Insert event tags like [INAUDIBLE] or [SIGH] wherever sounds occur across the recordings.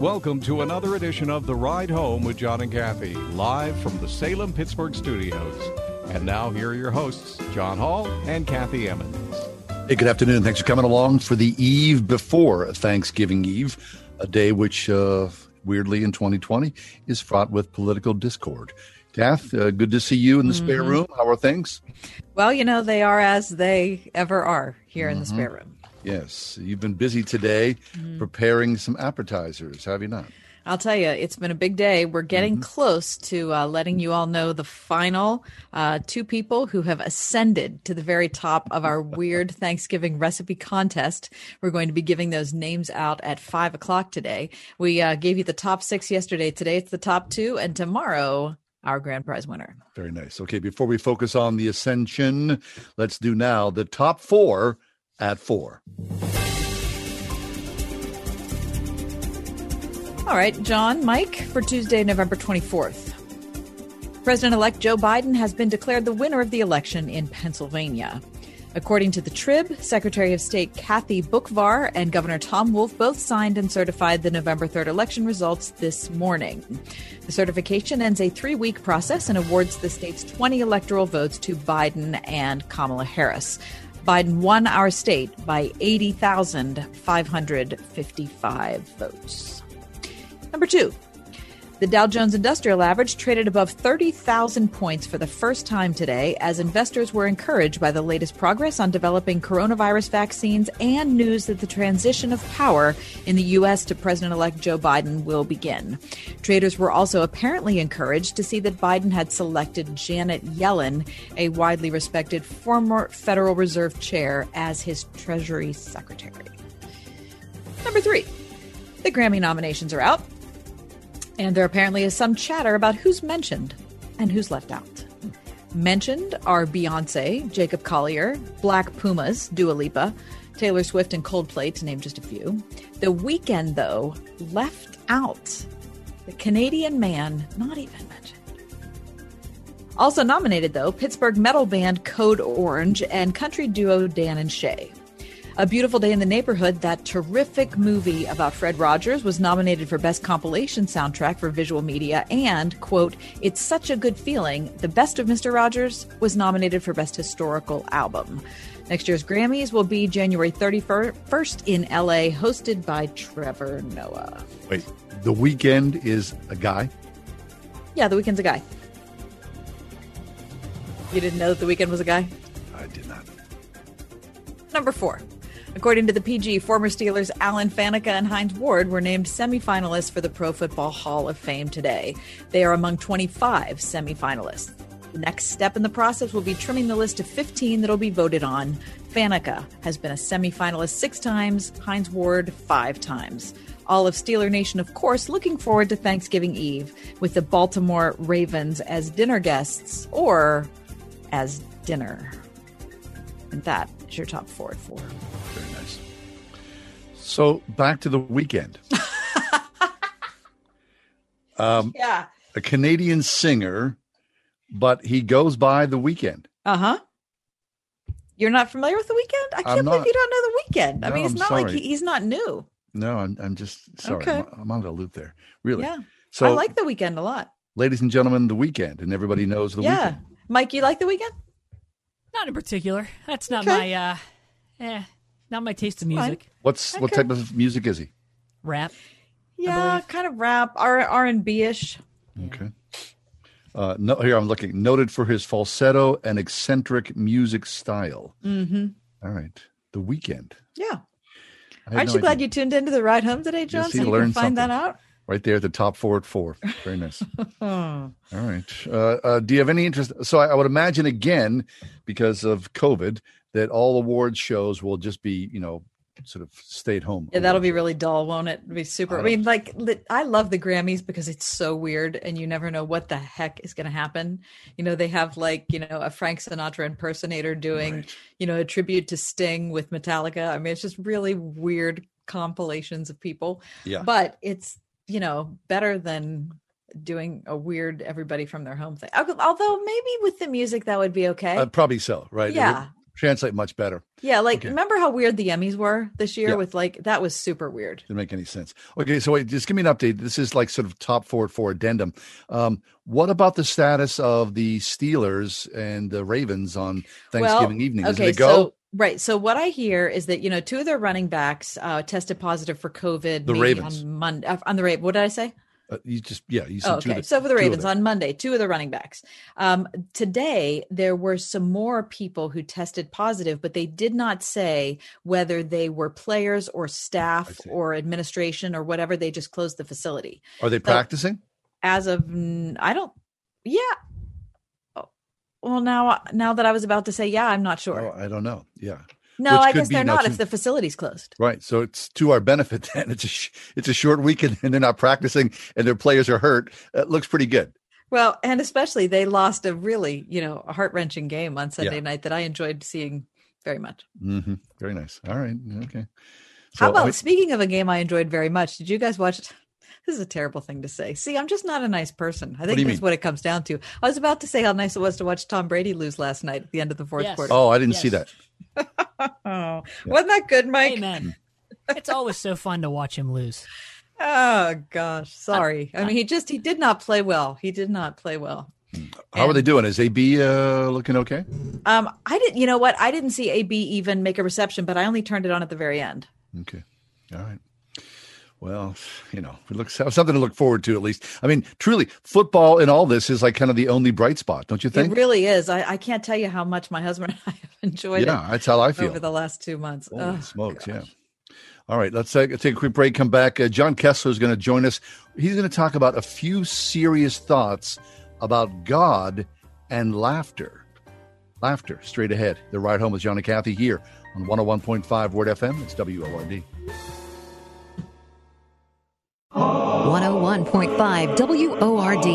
Welcome to another edition of The Ride Home with John and Kathy, live from the Salem Pittsburgh studios. And now, here are your hosts, John Hall and Kathy Emmons. Hey, good afternoon. Thanks for coming along for the eve before Thanksgiving Eve, a day which, uh, weirdly, in 2020 is fraught with political discord. Kath, uh, good to see you in the mm-hmm. spare room. How are things? Well, you know, they are as they ever are here mm-hmm. in the mm-hmm. spare room. Yes, you've been busy today mm-hmm. preparing some appetizers, have you not? I'll tell you, it's been a big day. We're getting mm-hmm. close to uh, letting you all know the final uh, two people who have ascended to the very top of our [LAUGHS] weird Thanksgiving recipe contest. We're going to be giving those names out at five o'clock today. We uh, gave you the top six yesterday. Today it's the top two, and tomorrow our grand prize winner. Very nice. Okay, before we focus on the ascension, let's do now the top four at four. All right, John, Mike, for Tuesday, November 24th. President elect Joe Biden has been declared the winner of the election in Pennsylvania. According to the Trib, Secretary of State Kathy Boockvar and Governor Tom Wolf both signed and certified the November 3rd election results this morning. The certification ends a three week process and awards the state's 20 electoral votes to Biden and Kamala Harris. Biden won our state by 80,555 votes. Number two, the Dow Jones Industrial Average traded above 30,000 points for the first time today as investors were encouraged by the latest progress on developing coronavirus vaccines and news that the transition of power in the U.S. to President elect Joe Biden will begin. Traders were also apparently encouraged to see that Biden had selected Janet Yellen, a widely respected former Federal Reserve chair, as his Treasury Secretary. Number three, the Grammy nominations are out. And there apparently is some chatter about who's mentioned and who's left out. Mentioned are Beyonce, Jacob Collier, Black Pumas, Dua Lipa, Taylor Swift, and Coldplay, to name just a few. The Weeknd, though, left out. The Canadian man, not even mentioned. Also nominated, though, Pittsburgh metal band Code Orange and country duo Dan and Shay. A Beautiful Day in the Neighborhood, that terrific movie about Fred Rogers, was nominated for Best Compilation Soundtrack for Visual Media. And, quote, It's Such a Good Feeling, The Best of Mr. Rogers was nominated for Best Historical Album. Next year's Grammys will be January 31st in LA, hosted by Trevor Noah. Wait, The Weeknd is a guy? Yeah, The Weeknd's a guy. You didn't know that The Weeknd was a guy? I did not. Number four. According to the PG, former Steelers Alan Faneca and Hines Ward were named semifinalists for the Pro Football Hall of Fame today. They are among 25 semifinalists. The next step in the process will be trimming the list to 15 that'll be voted on. Faneca has been a semifinalist six times, Hines Ward five times. All of Steeler Nation, of course, looking forward to Thanksgiving Eve with the Baltimore Ravens as dinner guests or as dinner. And that is your top four at four. Very nice. So back to the Weeknd. [LAUGHS] um, yeah. A Canadian singer, but he goes by the Weeknd. Uh huh. You're not familiar with the Weeknd? I can't believe you don't know the Weeknd. I mean, it's I'm not sorry. like he, he's not new. No, I'm, I'm just sorry. Okay. I'm, I'm on the loop there. Really. Yeah. So I like the Weeknd a lot. Ladies and gentlemen, the Weeknd, and everybody knows the Weeknd. yeah. Weeknd. Mike, you like the Weeknd? Not in particular. That's not okay. my uh eh, not my taste of music. Fine. What's okay. what type of music is he? Rap. Yeah, kind of rap, R R and B ish. Okay. Uh, no, here I'm looking. Noted for his falsetto and eccentric music style. Mm-hmm. All right, The Weeknd. Yeah. Aren't no you glad you tuned into the ride home today, John? Yes, so you can find something. that out. Right there at the top four at four. Very nice. [LAUGHS] All right. Uh, uh, do you have any interest? So I, I would imagine again, because of COVID, that all awards shows will just be, you know, sort of stay at home. Yeah, that'll be really dull, won't it? It'll be super. I I, mean, like I love the Grammys because it's so weird, and you never know what the heck is going to happen. You know, they have like you know a Frank Sinatra impersonator doing you know a tribute to Sting with Metallica. I mean, it's just really weird compilations of people. Yeah. but it's you know better than doing a weird everybody from their home thing. Although maybe with the music that would be okay. Uh, probably so, right? Yeah. translate much better. yeah, like okay. remember how weird the Emmys were this year Yeah. with like that was super weird. Didn't make any sense. Okay, so wait, just give me an update. This is like sort of top four at four addendum. Um, what about the status of the Steelers and the Ravens on Thanksgiving evening? Is it a go? So, right. So what I hear is that you know two of their running backs uh, tested positive for COVID. The Ravens. on Monday uh, on the Raven. What did I say? Uh, you just yeah, you said Oh, two of okay. the- so for the Ravens on Monday, two of the running backs. Um, today there were some more people who tested positive, but they did not say whether they were players or staff or administration or whatever. They just closed the facility. Are they practicing? As of I don't. Yeah. Well, now now that I was about to say yeah, I'm not sure. Oh, I don't know. Yeah. no, which I guess they're not if the facility's closed. Right. So it's to our benefit [LAUGHS] then. It's a sh- it's a short weekend and they're not practicing and their players are hurt. It looks pretty good. Well, and especially they lost a really, you know, a heart wrenching game on Sunday Yeah. night that I enjoyed seeing very much. hmm Very nice. All right. Okay. How about I- speaking of a game I enjoyed very much? Did you guys watch? This is a terrible thing to say. See, I'm just not a nice person. I think do that's mean? what it comes down to. I was about to say how nice it was to watch Tom Brady lose last night at the end of the fourth Yes. quarter. Oh, I didn't see that. Oh, [LAUGHS] wasn't that good, Mike? Amen. it's always so fun to watch him lose. [LAUGHS] Oh gosh, sorry. I mean, he just he did not play well. He did not play well. How are they doing? Is AB uh, looking okay? Um, I didn't. You know what? I didn't see AB even make a reception, but I only turned it on at the very end. Okay. All right. Well, you know, it looks something to look forward to at least. I mean, truly, football in all this is like kind of the only bright spot, don't you think? It really is. I, I can't tell you how much my husband and I have [LAUGHS] enjoyed yeah, it that's how I feel. over the last two months. Holy Oh, smokes, yeah. All right, let's take, take a quick break. Come back. Uh, John Koessler is going to join us. He's going to talk about a few serious thoughts about God and laughter. Laughter straight ahead. The ride home with John and Kathy here on 101.5 Word FM. It's WORD. 101.5 WORD.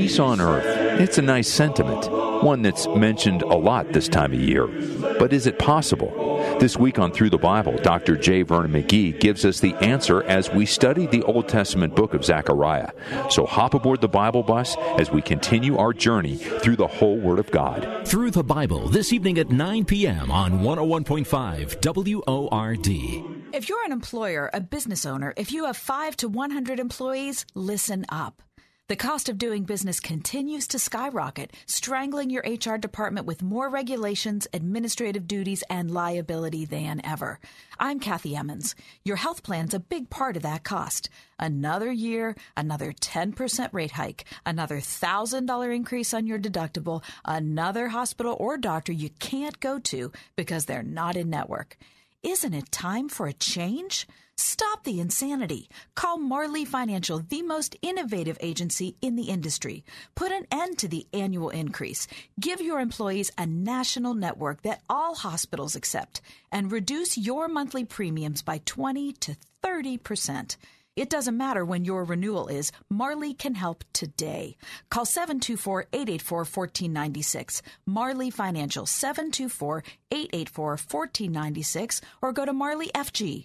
Peace on earth. It's a nice sentiment, one that's mentioned a lot this time of year. But is it possible? This week on Through the Bible, Dr. J. Vernon McGee gives us the answer as we study the Old Testament book of Zechariah. So hop aboard the Bible bus as we continue our journey through the whole Word of God. Through the Bible this evening at 9 p.m. on 101.5 WORD. If you're an employer, a business owner, if you have 5 to 100 employees, listen up. The cost of doing business continues to skyrocket, strangling your HR department with more regulations, administrative duties, and liability than ever. I'm Kathy Emmons. Your health plan's a big part of that cost. Another year, another 10% rate hike, another $1,000 increase on your deductible, another hospital or doctor you can't go to because they're not in network. Isn't it time for a change? Stop the insanity. Call Marley Financial, the most innovative agency in the industry. Put an end to the annual increase. Give your employees a national network that all hospitals accept and reduce your monthly premiums by 20 to 30%. It doesn't matter when your renewal is, Marley can help today. Call 724 884 1496. Marley Financial 724 884 1496 or go to marleyfg.com.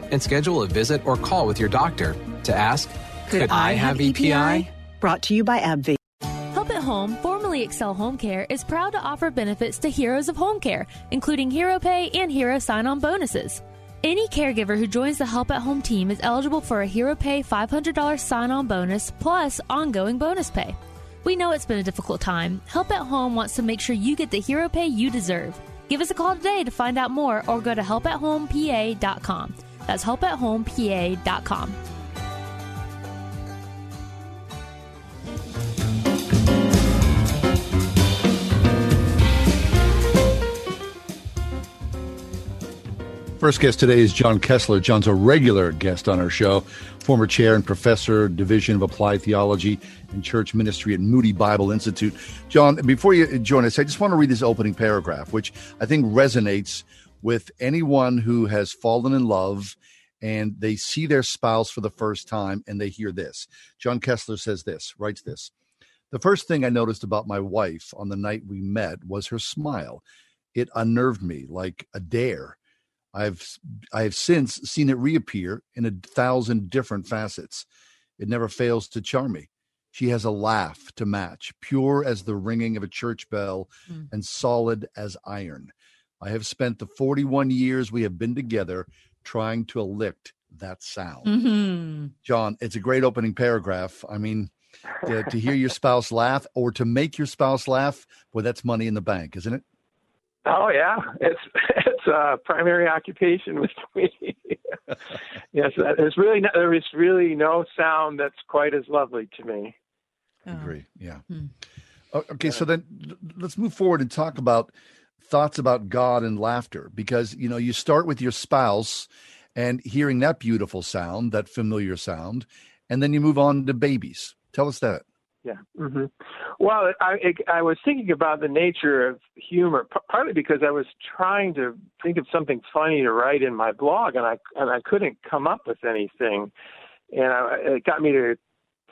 and schedule a visit or call with your doctor to ask, Could, Could I, I, have EPI? EPI? Brought to you by AbbVie. Help at Home, formerly Excel Home Care, is proud to offer benefits to heroes of home care, including Hero Pay and Hero Sign On bonuses. Any caregiver who joins the Help at Home team is eligible for a Hero Pay $500 sign on bonus plus ongoing bonus pay. We know it's been a difficult time. Help at Home wants to make sure you get the hero pay you deserve. Give us a call today to find out more or go to helpathomepA.com. That's helpathomepA.com. First guest today is John Koessler. John's a regular guest on our show, former chair and professor, Division of Applied Theology and Church Ministry at Moody Bible Institute. John, before you join us, I just want to read this opening paragraph, which I think resonates with anyone who has fallen in love and they see their spouse for the first time and they hear this. John Koessler says this, writes this. The first thing I noticed about my wife on the night we met was her smile. It unnerved me like a dare I've I have since seen it reappear in a thousand different facets. It never fails to charm me. She has a laugh to match, pure as the ringing of a church bell mm. and solid as iron. I have spent the 41 years we have been together trying to elect that sound. Mm-hmm. John, it's a great opening paragraph. I mean, to, to hear your spouse laugh or to make your spouse laugh, well, that's money in the bank, isn't it? Oh yeah, it's [LAUGHS] it's a primary occupation with me. [LAUGHS] yes, there's really no, there is really no sound that's quite as lovely to me. I agree. Yeah. Hmm. Okay, so then let's move forward and talk about thoughts about God and laughter because you know you start with your spouse and hearing that beautiful sound, that familiar sound, and then you move on to babies. Tell us that. Yeah. Mm-hmm. Well, I, I was thinking about the nature of humor, partly because I was trying to think of something funny to write in my blog, and I and I couldn't come up with anything, and I, it got me to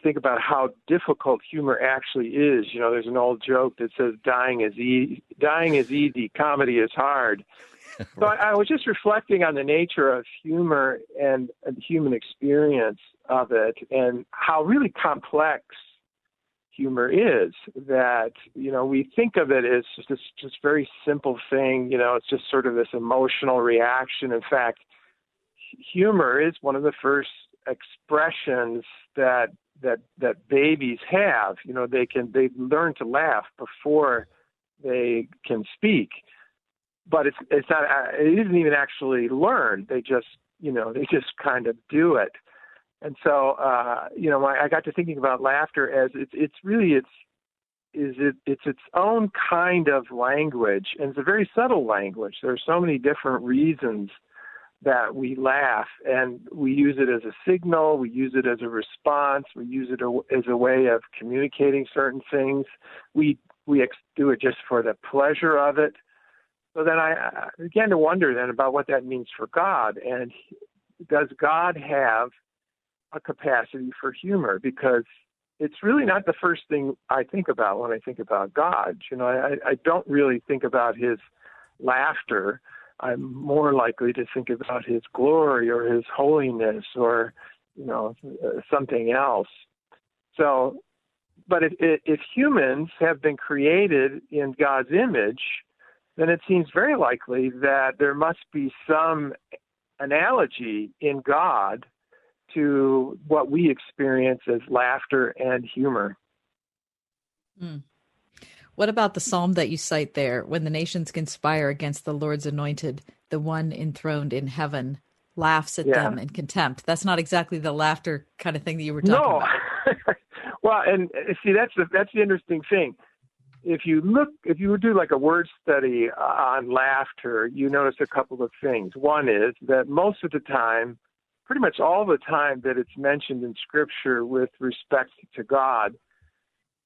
think about how difficult humor actually is. You know, there's an old joke that says dying is easy, dying is easy, comedy is hard. right. [LAUGHS] So I, I was just reflecting on the nature of humor and, and the human experience of it, and how really complex humor is that you know we think of it as just this just very simple thing you know it's just sort of this emotional reaction in fact humor is one of the first expressions that that that babies have you know they can they learn to laugh before they can speak. But it's it's not it isn't even actually learned. They just you know [LAUGHS] they just kind of do it. And so, uh, you know, I, I got to thinking about laughter as it's it's really it's is it it's its own kind of language, and it's a very subtle language. There are so many different reasons that we laugh, and we use it as a signal, we use it as a response, we use it as a way of communicating certain things. We we ex- do it just for the pleasure of it. So then I, I began to wonder then about what that means for God, and does God have a capacity for humor because it's really not the first thing I think about when I think about God. You know, I, I don't really think about his laughter. I'm more likely to think about his glory or his holiness or, you know, something else. So, but if, if humans have been created in God's image, then it seems very likely that there must be some analogy in God to what we experience as laughter and humor. Mm. What about the psalm that you cite there? When the nations conspire against the Lord's anointed, the one enthroned in heaven laughs at yeah. them in contempt. That's not exactly the laughter kind of thing that you were talking about. no. about. [LAUGHS] well, and uh, see, that's the that's the interesting thing. If you look, if you would do like a word study uh, on laughter, you notice a couple of things. One is that most of the time, pretty much all the time that it's mentioned in Scripture with respect to God,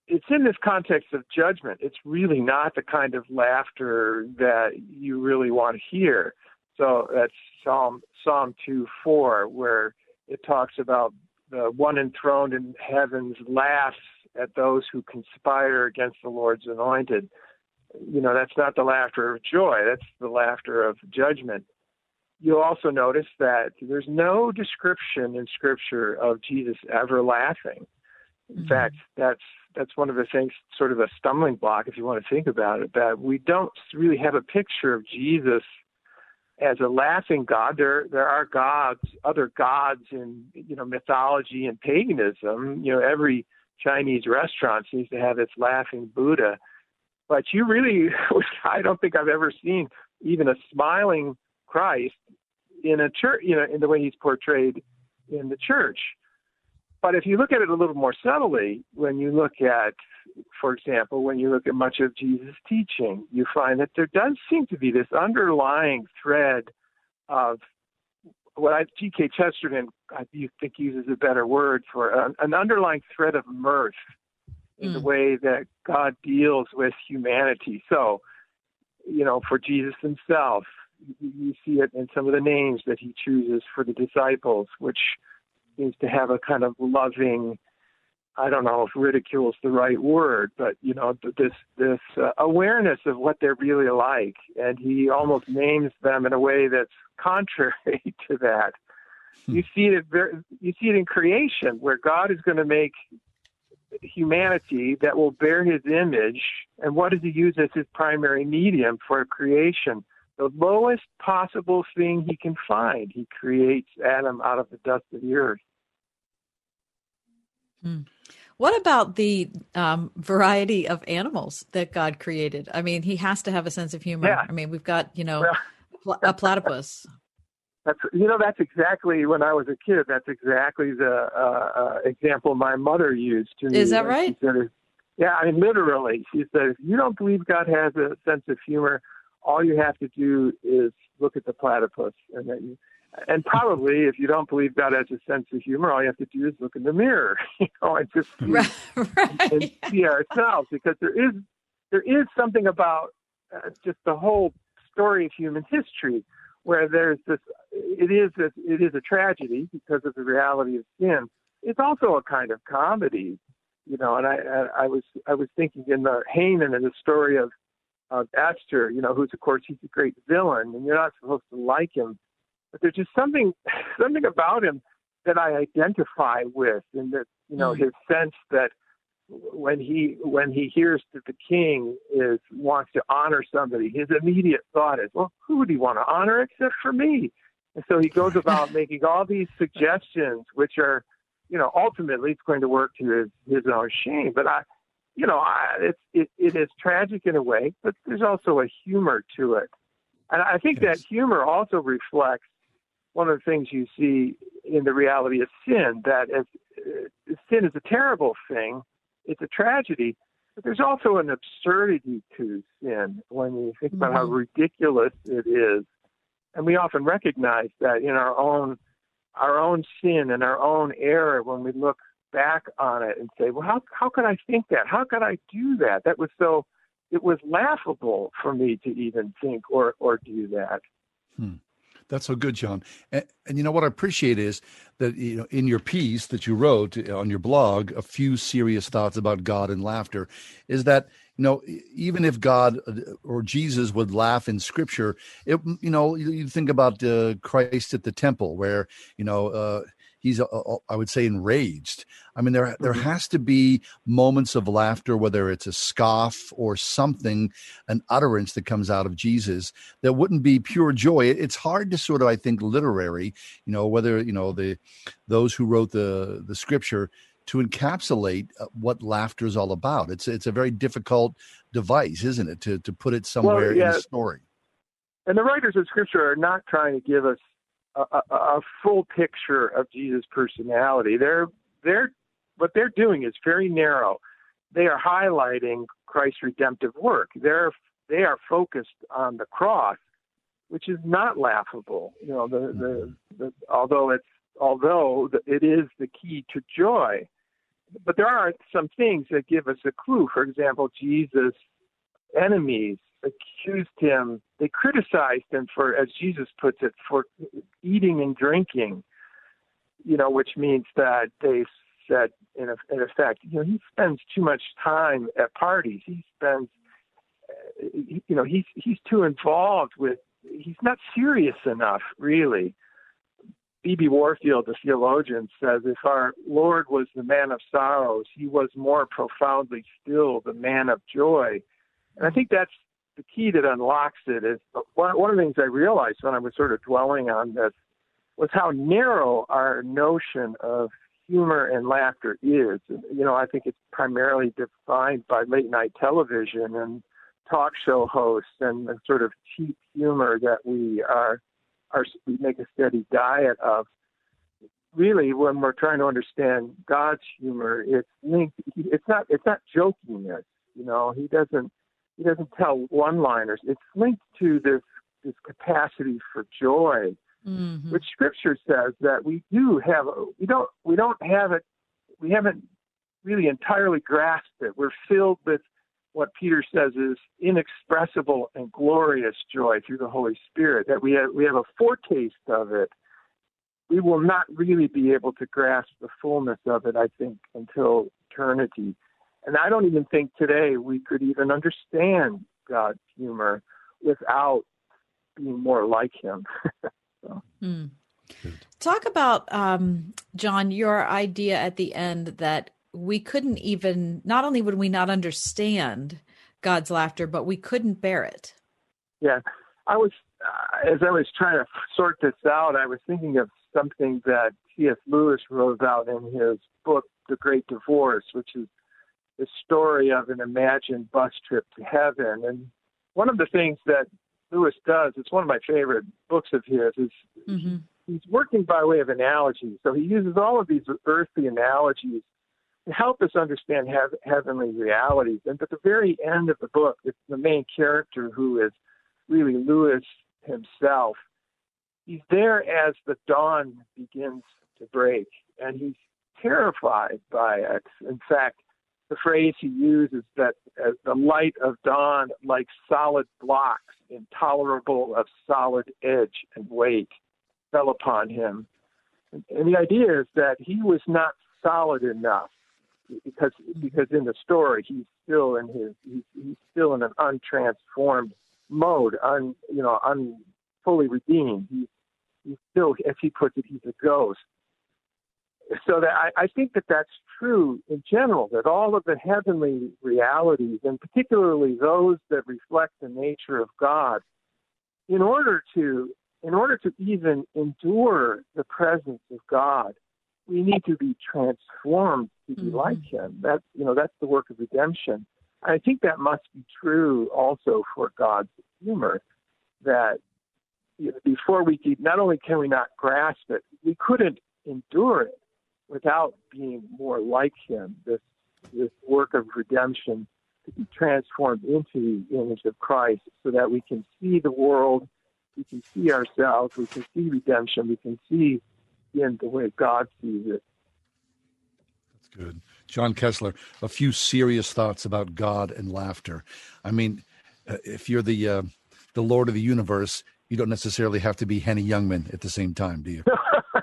it's in this context of judgment. It's really not the kind of laughter that you really want to hear. So that's Psalm Psalm two four, where it talks about the one enthroned in heavens laughs at those who conspire against the Lord's anointed. You know, that's not the laughter of joy, that's the laughter of judgment. You'll also notice that there's no description in Scripture of Jesus ever laughing. In mm-hmm. fact, that's that's one of the things, sort of a stumbling block, if you want to think about it, that we don't really have a picture of Jesus as a laughing god. There there are gods, other gods in you know mythology and paganism. You know, every Chinese restaurant seems to have its laughing Buddha. But you really, [LAUGHS] I don't think I've ever seen even a smiling Christ in a church, you know, in the way he's portrayed in the church. But if you look at it a little more subtly, when you look at, for example, when you look at much of Jesus' teaching, you find that there does seem to be this underlying thread of what I, G.K. Chesterton, I think uses a better word for an, an underlying thread of mirth in mm. the way that God deals with humanity. So, you know, for Jesus himself, you see it in some of the names that he chooses for the disciples, which seems to have a kind of loving, I don't know if ridicule is the right word, but you know this this uh, awareness of what they're really like, and he almost names them in a way that's [LAUGHS] contrary to that. Hmm. You see it very, you see it in creation, where God is going to make humanity that will bear His image, and what does He use as His primary medium for creation? The lowest possible thing He can find. He creates Adam out of the dust of the earth. Hmm. What about the um, variety of animals that God created? I mean, He has to have a sense of humor. Yeah. I mean, we've got you know well, a platypus. That's you know that's exactly when I was a kid. That's exactly the uh, uh, example my mother used to me. Is that right? Said, yeah, I mean literally. She said, if you don't believe God has a sense of humor, all you have to do is look at the platypus, and then you and probably if you don't believe God has a sense of humor, all you have to do is look in the mirror, [LAUGHS] you know, and just see, right, right. and see ourselves because there is there is something about uh, just the whole story of human history where there's this it is a, it is a tragedy because of the reality of sin. It's also a kind of comedy, you know. And I I, I was I was thinking in the Haman and the story of of Esther, you know, who's of course he's a great villain, and you're not supposed to like him but there's just something [SIGHS] something about him that I identify with, and that you know mm. his sense that when he when he hears that the king is wants to honor somebody, his immediate thought is, well, who would he want to honor except for me? And so he goes [LAUGHS] about making all these suggestions, which are, you know, ultimately it's going to work to his his own shame. But I, you know, I, it's it, it is tragic in a way, but there's also a humor to it, and I think yes. that humor also reflects one of the things you see in the reality of sin that as, uh, sin is a terrible thing, it's a tragedy, but there's also an absurdity to sin when you think about mm-hmm. how ridiculous it is. And we often recognize that in our own our own sin and our own error when we look back on it and say, well, how how could I think that? How could I do that? That was so it was laughable for me to even think or or do that. Hmm. That's so good, John. And, and, you know what I appreciate is that you know in your piece that you wrote on your blog, a few serious thoughts about God and laughter, is that you know even if God uh, or Jesus would laugh in Scripture, it you know you think about uh, Christ at the temple where you know. Uh, he's uh, uh, I would say enraged. I mean there there mm-hmm. has to be moments of laughter whether it's a scoff or something an utterance that comes out of Jesus that wouldn't be pure joy. It's hard to sort of I think literary, you know, whether you know the those who wrote the the scripture to encapsulate uh, what laughter is all about. It's it's a very difficult device, isn't it, to to put it somewhere well, yeah. in a story. And the writers of scripture are not trying to give us a, a, full picture of Jesus' personality. They're they're what they're doing is very narrow. They are highlighting Christ's redemptive work. They're they are focused on the cross, which is not laughable. You know, the the, mm-hmm. the although it's although it is the key to joy, but there are some things that give us a clue. For example, Jesus enemies accused him, they criticized him for, as Jesus puts it, for eating and drinking, you know, which means that they said, in, in effect, you know, he spends too much time at parties. He spends, uh, you know, he's he's too involved with. He's not serious enough, really. B.B. Warfield, the theologian, says if our Lord was the man of sorrows, he was more profoundly still the man of joy. And I think that's the key that unlocks it. Is one, one of the things I realized when I was sort of dwelling on this was how narrow our notion of humor and laughter is. You know, I think it's primarily defined by late night television and talk show hosts and the sort of cheap humor that we are our, we make a steady diet of. Really, when we're trying to understand God's humor, it's linked. It's not. It's not jokingness. You know, He doesn't. He doesn't tell one-liners. It's linked to this this capacity for joy, mm-hmm. which Scripture says that we do have. We don't. We don't have it. We haven't really entirely grasped it. We're filled with what Peter says is inexpressible and glorious joy through the Holy Spirit, that we have, we have a foretaste of it. We will not really be able to grasp the fullness of it, I think, until eternity. And I don't even think today we could even understand God's humor without being more like Him. [LAUGHS] so. mm. Talk about, um, John, your idea at the end that we couldn't even not only would we not understand God's laughter, but we couldn't bear it. Yeah, I was uh, as I was trying to sort this out, I was thinking of something that C.S. Lewis wrote about in his book, The Great Divorce, which is the story of an imagined bus trip to heaven. And one of the things that Lewis does, it's one of my favorite books of his, is mm-hmm. he's working by way of analogy. So he uses all of these earthly analogies to help us understand hev- heavenly realities. And at the very end of the book, it's the main character who is really Lewis himself. He's there as the dawn begins to break, and he's terrified by it. In fact, the phrase he uses that as the light of dawn, like solid blocks, intolerable of solid edge and weight, fell upon him. And, and the idea is that he was not solid enough because because in the story he's still in his he's, he's still in an untransformed mode, un you know, un fully redeemed. He's he's still, as he puts it, he's a ghost. So that I, I think that that's true in general. That all of the heavenly realities, and particularly those that reflect the nature of God, in order to in order to even endure the presence of God, we need to be transformed to be mm-hmm. like him. That's you know that's the work of redemption. I think that must be true also for God's humor. That before we could, not only can we not grasp it, we couldn't endure it without being more like Him. This this work of redemption to be transformed into the image of Christ, so that we can see the world, we can see ourselves, we can see redemption, we can see in the way God sees it. That's good. John Koessler, a few serious thoughts about God and laughter. I mean, uh, if you're the uh, the Lord of the universe, you don't necessarily have to be Henny Youngman at the same time, do you? [LAUGHS]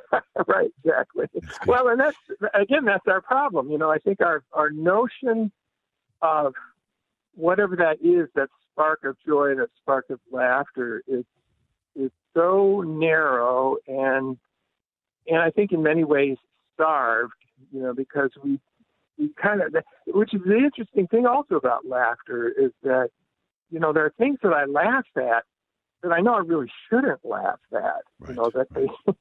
right, exactly. Well, and that's again, that's our problem. You know, I think our our notion of whatever that is, that spark of joy, that spark of laughter, is is so narrow and and I think in many ways starved, you know, because we we kind of, which is the interesting thing also about laughter is that, you know, there are things that I laugh at that I know I really shouldn't laugh at, right. you know, that they, [LAUGHS]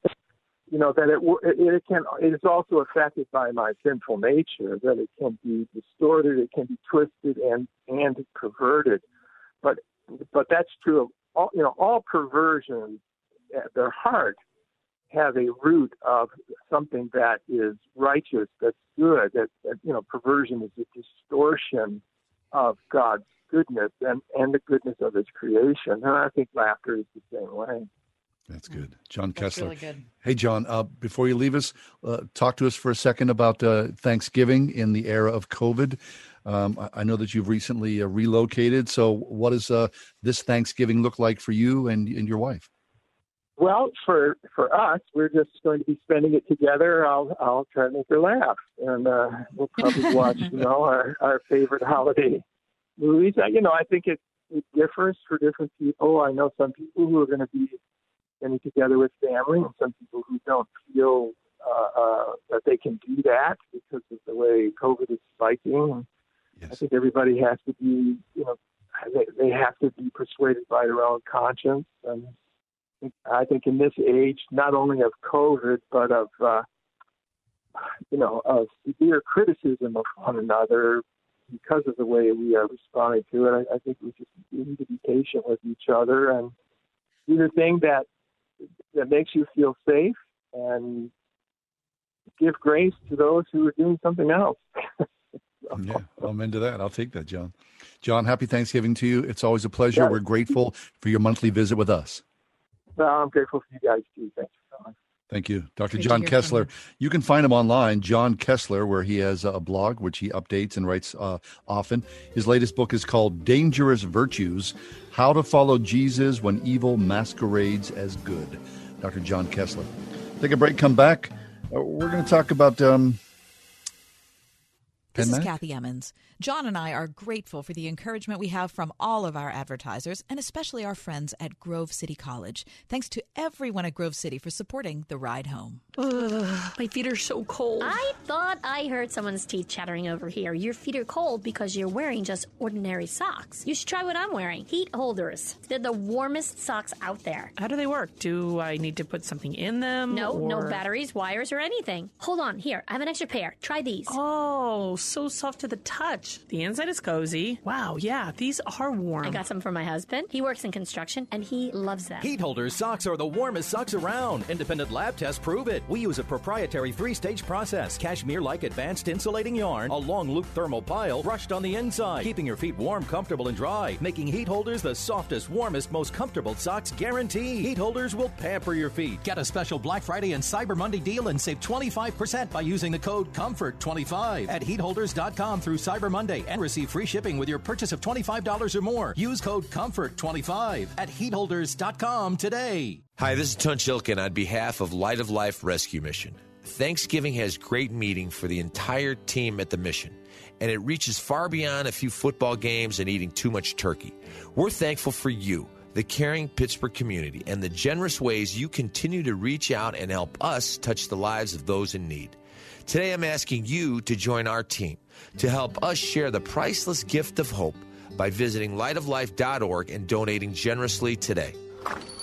you know, that it, it, can, it is also affected by my sinful nature, that it can be distorted, it can be twisted and, and perverted. But, but that's true of all, you know, all perversions at their heart have a root of something that is righteous, that's good, that, that you know, perversion is a distortion of God's goodness and, and the goodness of his creation. And I think laughter is the same way. That's good. John That's Koessler. really good. Hey, John, uh, before you leave us, uh, talk to us for a second about uh, Thanksgiving in the era of COVID. Um, I, I know that you've recently uh, relocated. So, what does uh, this Thanksgiving look like for you and, and your wife? Well, for for us, we're just going to be spending it together. I'll I'll try to make her laugh, and uh, we'll probably watch you know our our favorite holiday movies. Uh, You know, I think it it differs for different people. I know some people who are going to be spending together with family, and some people who don't feel uh, uh, that they can do that because of the way COVID is spiking. I think everybody has to be, you know, they, they have to be persuaded by their own conscience and I think in this age, not only of COVID, but of uh, you know of severe criticism of one another because of the way we are responding to it. I, I think we just we need to be patient with each other and do the thing that that makes you feel safe and give grace to those who are doing something else. [LAUGHS] Yeah, I'm into that. I'll take that, John. John, happy Thanksgiving to you. It's always a pleasure. We're grateful for your monthly visit with us. Well, I'm grateful for you guys too. Thanks for coming. Thank you. Dr. To John Koessler. You can find him online, John Koessler, where he has a blog which he updates and writes uh, often. His latest book is called Dangerous Virtues How to Follow Jesus When Evil Masquerades as Good. Dr. John Koessler. Take a break, come back. Uh, we're going to talk about. Um, This Penn is Mac? Kathy Emmons. John and I are grateful for the encouragement we have from all of our advertisers and especially our friends at Grove City College. Thanks to everyone at Grove City for supporting the ride home. Ugh, my feet are so cold. I thought I heard someone's teeth chattering over here. Your feet are cold because you're wearing just ordinary socks. You should try what I'm wearing heat holders. They're the warmest socks out there. How do they work? Do I need to put something in them? No, no batteries, wires, or anything. Hold on, here, I have an extra pair. Try these. Oh, so soft to the touch. The inside is cozy. Wow, yeah, these are warm. I got some for my husband. He works in construction and he loves them. Heat holders socks are the warmest socks around. Independent lab tests prove it. We use a proprietary three stage process cashmere like advanced insulating yarn, a long loop thermal pile brushed on the inside, keeping your feet warm, comfortable, and dry, making heat holders the softest, warmest, most comfortable socks guaranteed. Heat holders will pamper your feet. Get a special Black Friday and Cyber Monday deal and save 25% by using the code COMFORT25 at heatholders.com through Cyber Monday and receive free shipping with your purchase of $25 or more. Use code COMFORT25 at heatholders.com today. Hi, this is Tunch Ilkin on behalf of Light of Life Rescue Mission. Thanksgiving has great meaning for the entire team at the mission, and it reaches far beyond a few football games and eating too much turkey. We're thankful for you, the caring Pittsburgh community, and the generous ways you continue to reach out and help us touch the lives of those in need. Today, I'm asking you to join our team to help us share the priceless gift of hope by visiting lightoflife.org and donating generously today.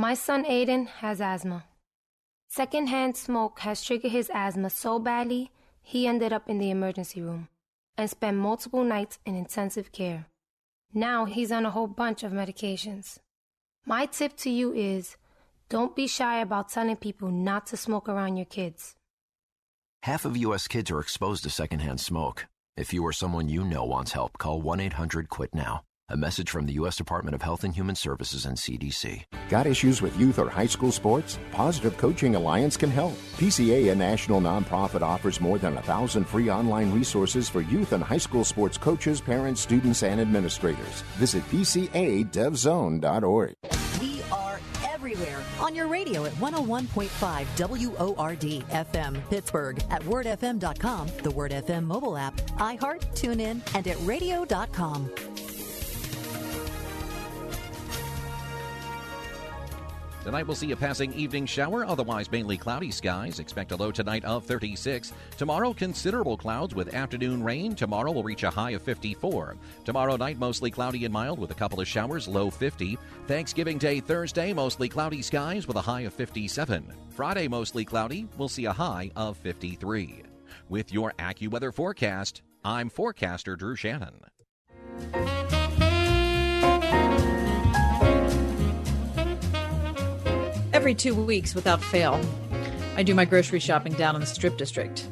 My son Aiden has asthma. Secondhand smoke has triggered his asthma so badly, he ended up in the emergency room and spent multiple nights in intensive care. Now he's on a whole bunch of medications. My tip to you is don't be shy about telling people not to smoke around your kids. Half of U.S. kids are exposed to secondhand smoke. If you or someone you know wants help, call 1 800 QUIT NOW. A message from the U.S. Department of Health and Human Services and CDC. Got issues with youth or high school sports? Positive Coaching Alliance can help. PCA, a national nonprofit, offers more than a thousand free online resources for youth and high school sports coaches, parents, students, and administrators. Visit PCADevZone.org. We are everywhere on your radio at 101.5 WORD FM Pittsburgh, at wordfm.com, the Word FM mobile app, iHeart, TuneIn, and at radio.com. Tonight we'll see a passing evening shower, otherwise mainly cloudy skies. Expect a low tonight of 36. Tomorrow, considerable clouds with afternoon rain. Tomorrow will reach a high of 54. Tomorrow night, mostly cloudy and mild with a couple of showers, low 50. Thanksgiving Day Thursday, mostly cloudy skies with a high of 57. Friday, mostly cloudy, we'll see a high of 53. With your AccuWeather forecast, I'm forecaster Drew Shannon. Every two weeks, without fail, I do my grocery shopping down in the Strip District.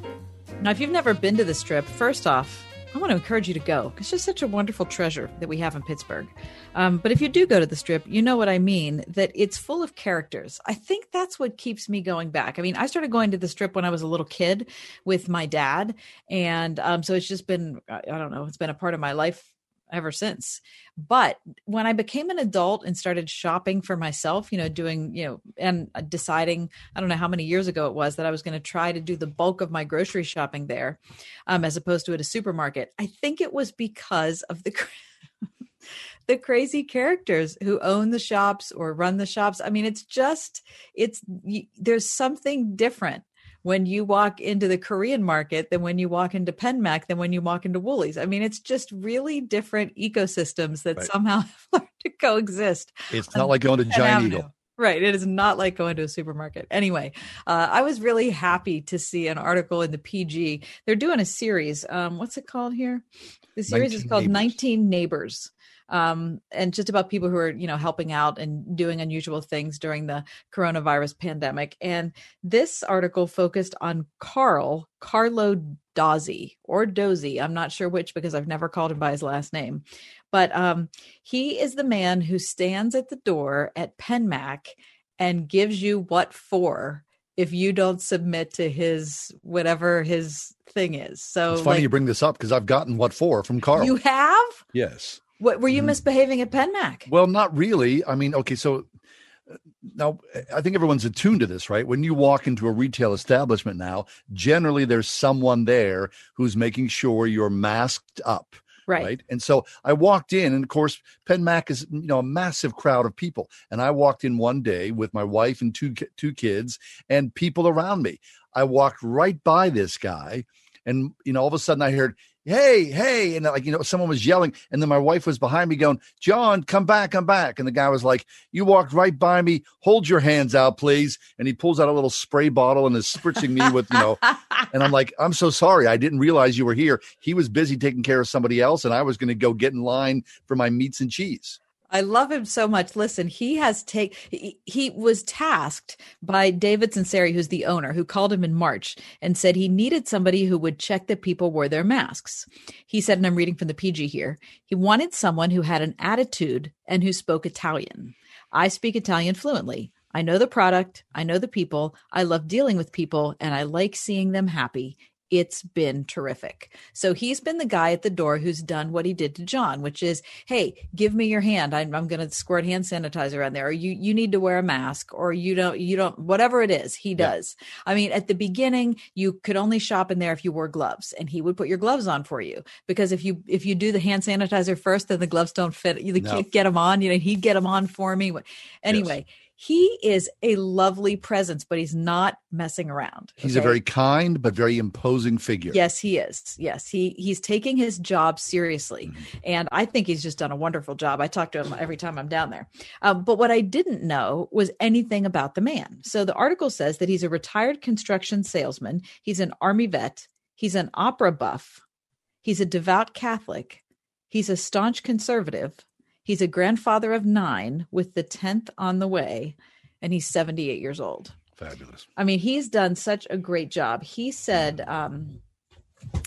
Now, if you've never been to the Strip, first off, I want to encourage you to go. It's just such a wonderful treasure that we have in Pittsburgh. Um, but if you do go to the Strip, you know what I mean, that it's full of characters. I think that's what keeps me going back. I mean, I started going to the Strip when I was a little kid with my dad. And um, so it's just been, I don't know, it's been a part of my life ever since. But when I became an adult and started shopping for myself, you know, doing, you know, and deciding, I don't know how many years ago it was that I was going to try to do the bulk of my grocery shopping there um, as opposed to at a supermarket, I think it was because of the. [LAUGHS] the crazy characters who own the shops or run the shops. I mean, it's just, it's, there's something different when you walk into the Korean market than when you walk into Penn Mac than when you walk into Wholey's. I mean, it's just really different ecosystems that right. somehow [LAUGHS] have learned to coexist. It's not like going to Giant Avenue. Eagle. Right. It is not like going to a supermarket. Anyway, uh, I was really happy to see an article in the PG. They're doing a series. Um, what's it called here? The series is called neighbors. 19 Neighbors um, and just about people who are you know helping out and doing unusual things during the coronavirus pandemic. And this article focused on Carl Carlo Dozzi or Dozy. I'm not sure which because I've never called him by his last name, but um, he is the man who stands at the door at Penn Mac and gives you what for if you don't submit to his whatever his thing is. So it's funny like, you bring this up because I've gotten what for from Carl. You have? Yes. What were you mm-hmm. misbehaving at Penn Mac? Well, not really. I mean, okay, so uh, now I think everyone's attuned to this, right? When you walk into a retail establishment now, generally there's someone there who's making sure you're masked up. Right. right. And so I walked in, and of course, Penn Mac is you know a massive crowd of people. And I walked in one day with my wife and two two kids, and people around me. I walked right by this guy, and you know all of a sudden I heard, hey, hey. And like, you know, someone was yelling. And then my wife was behind me going, John, come back, come back. And the guy was like, You walked right by me. Hold your hands out, please. And he pulls out a little spray bottle and is spritzing me with, you know, [LAUGHS] and I'm like, I'm so sorry. I didn't realize you were here. He was busy taking care of somebody else. And I was going to go get in line for my meats and cheese. I love him so much. Listen, he has take he, he, was tasked by David Sunseri, who's the owner, who called him in March and said he needed somebody who would check that people wore their masks. He said, and I'm reading from the PG here, he wanted someone who had an attitude and who spoke Italian. I speak Italian fluently. I know the product, I know the people, I love dealing with people, and I like seeing them happy it's been terrific. So he's been the guy at the door who's done what he did to John, which is, hey, give me your hand. I'm, I'm going to squirt hand sanitizer on there. Or you you need to wear a mask, or you don't you don't whatever it is. He does. Yeah. I mean, at the beginning, you could only shop in there if you wore gloves, and he would put your gloves on for you because if you if you do the hand sanitizer first, then the gloves don't fit. You no. can't get them on. You know, he'd get them on for me. Anyway. Yes he is a lovely presence, but he's not messing around. Okay? He's a very kind but very imposing figure. Yes, he is. Yes, he he's taking his job seriously, mm-hmm. and I think he's just done a wonderful job. I talk to him every time I'm down there. Um, but what I didn't know was anything about the man. So the article says that he's a retired construction salesman. He's an army vet. He's an opera buff. He's a devout Catholic. He's a staunch conservative He's a grandfather of nine with the 10th on the way, and he's 78 years old. Fabulous. I mean, he's done such a great job. He said, um,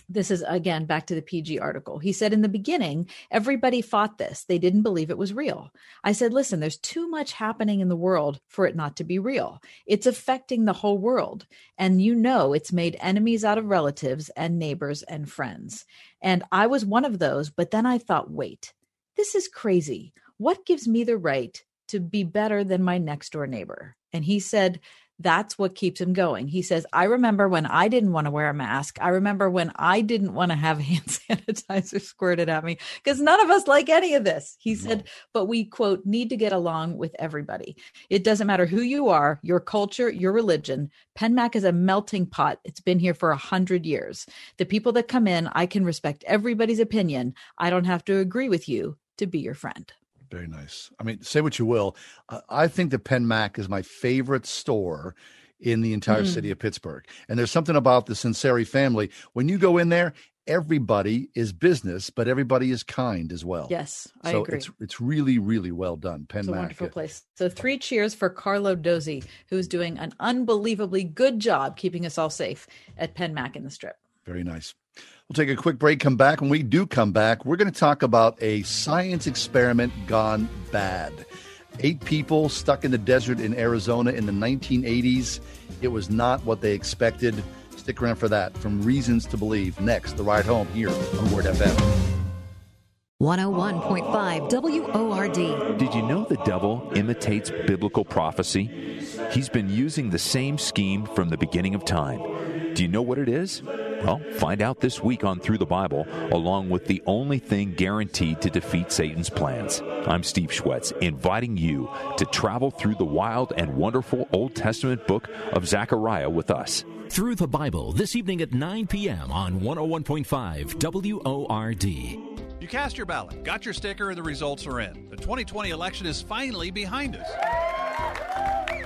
this is again back to the PG article. He said, In the beginning, everybody fought this. They didn't believe it was real. I said, Listen, there's too much happening in the world for it not to be real. It's affecting the whole world. And you know, it's made enemies out of relatives and neighbors and friends. And I was one of those. But then I thought, wait, this is crazy. What gives me the right to be better than my next door neighbor. And he said, that's what keeps him going. He says, I remember when I didn't want to wear a mask. I remember when I didn't want to have [LAUGHS] hand sanitizer squirted at me because none of us like any of this. He said, but we, quote, need to get along with everybody. It doesn't matter who you are, your culture, your religion. Penn Mac is a melting pot. It's been here for a hundred years. The people that come in, I can respect everybody's opinion. I don't have to agree with you to be your friend. Very nice. I mean, say what you will. I think the Penn Mac is my favorite store in the entire mm. city of Pittsburgh. And there's something about the Sunseri family. When you go in there, everybody is business, but everybody is kind as well. Yes, I so agree. It's it's really really well done. Penn it's a Mac. wonderful place. So three cheers for Carlo Dozzi, who's doing an unbelievably good job keeping us all safe at Penn Mac in the Strip. Very nice. We'll take a quick break, come back. When we do come back, we're going to talk about a science experiment gone bad. Eight people stuck in the desert in Arizona in the 1980s. It was not what they expected. Stick around for that from Reasons to Believe. Next, the ride home here on Word FM. 101.5 WORD. Did you know the devil imitates biblical prophecy? He's been using the same scheme from the beginning of time. Do you know what it is? Well, find out this week on Through the Bible, along with the only thing guaranteed to defeat Satan's plans. I'm Steve Schwetz, inviting you to travel through the wild and wonderful Old Testament book of Zechariah with us. Through the Bible, this evening at 9 p.m. on 101.5 WORD. You cast your ballot, got your sticker, and the results are in. The 2020 election is finally behind us.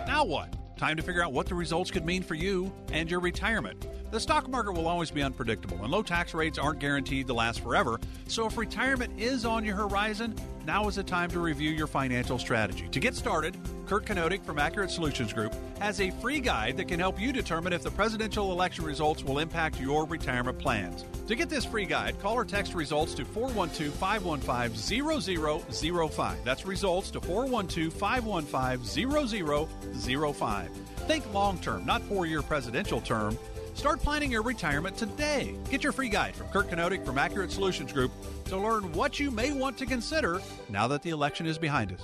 Now what? Time to figure out what the results could mean for you and your retirement. The stock market will always be unpredictable, and low tax rates aren't guaranteed to last forever. So, if retirement is on your horizon, now is the time to review your financial strategy. To get started, Kurt Kanodik from Accurate Solutions Group has a free guide that can help you determine if the presidential election results will impact your retirement plans. To get this free guide, call or text results to 412 515 0005. That's results to 412 515 0005. Think long term, not four year presidential term. Start planning your retirement today. Get your free guide from Kurt Kanodik from Accurate Solutions Group to learn what you may want to consider now that the election is behind us.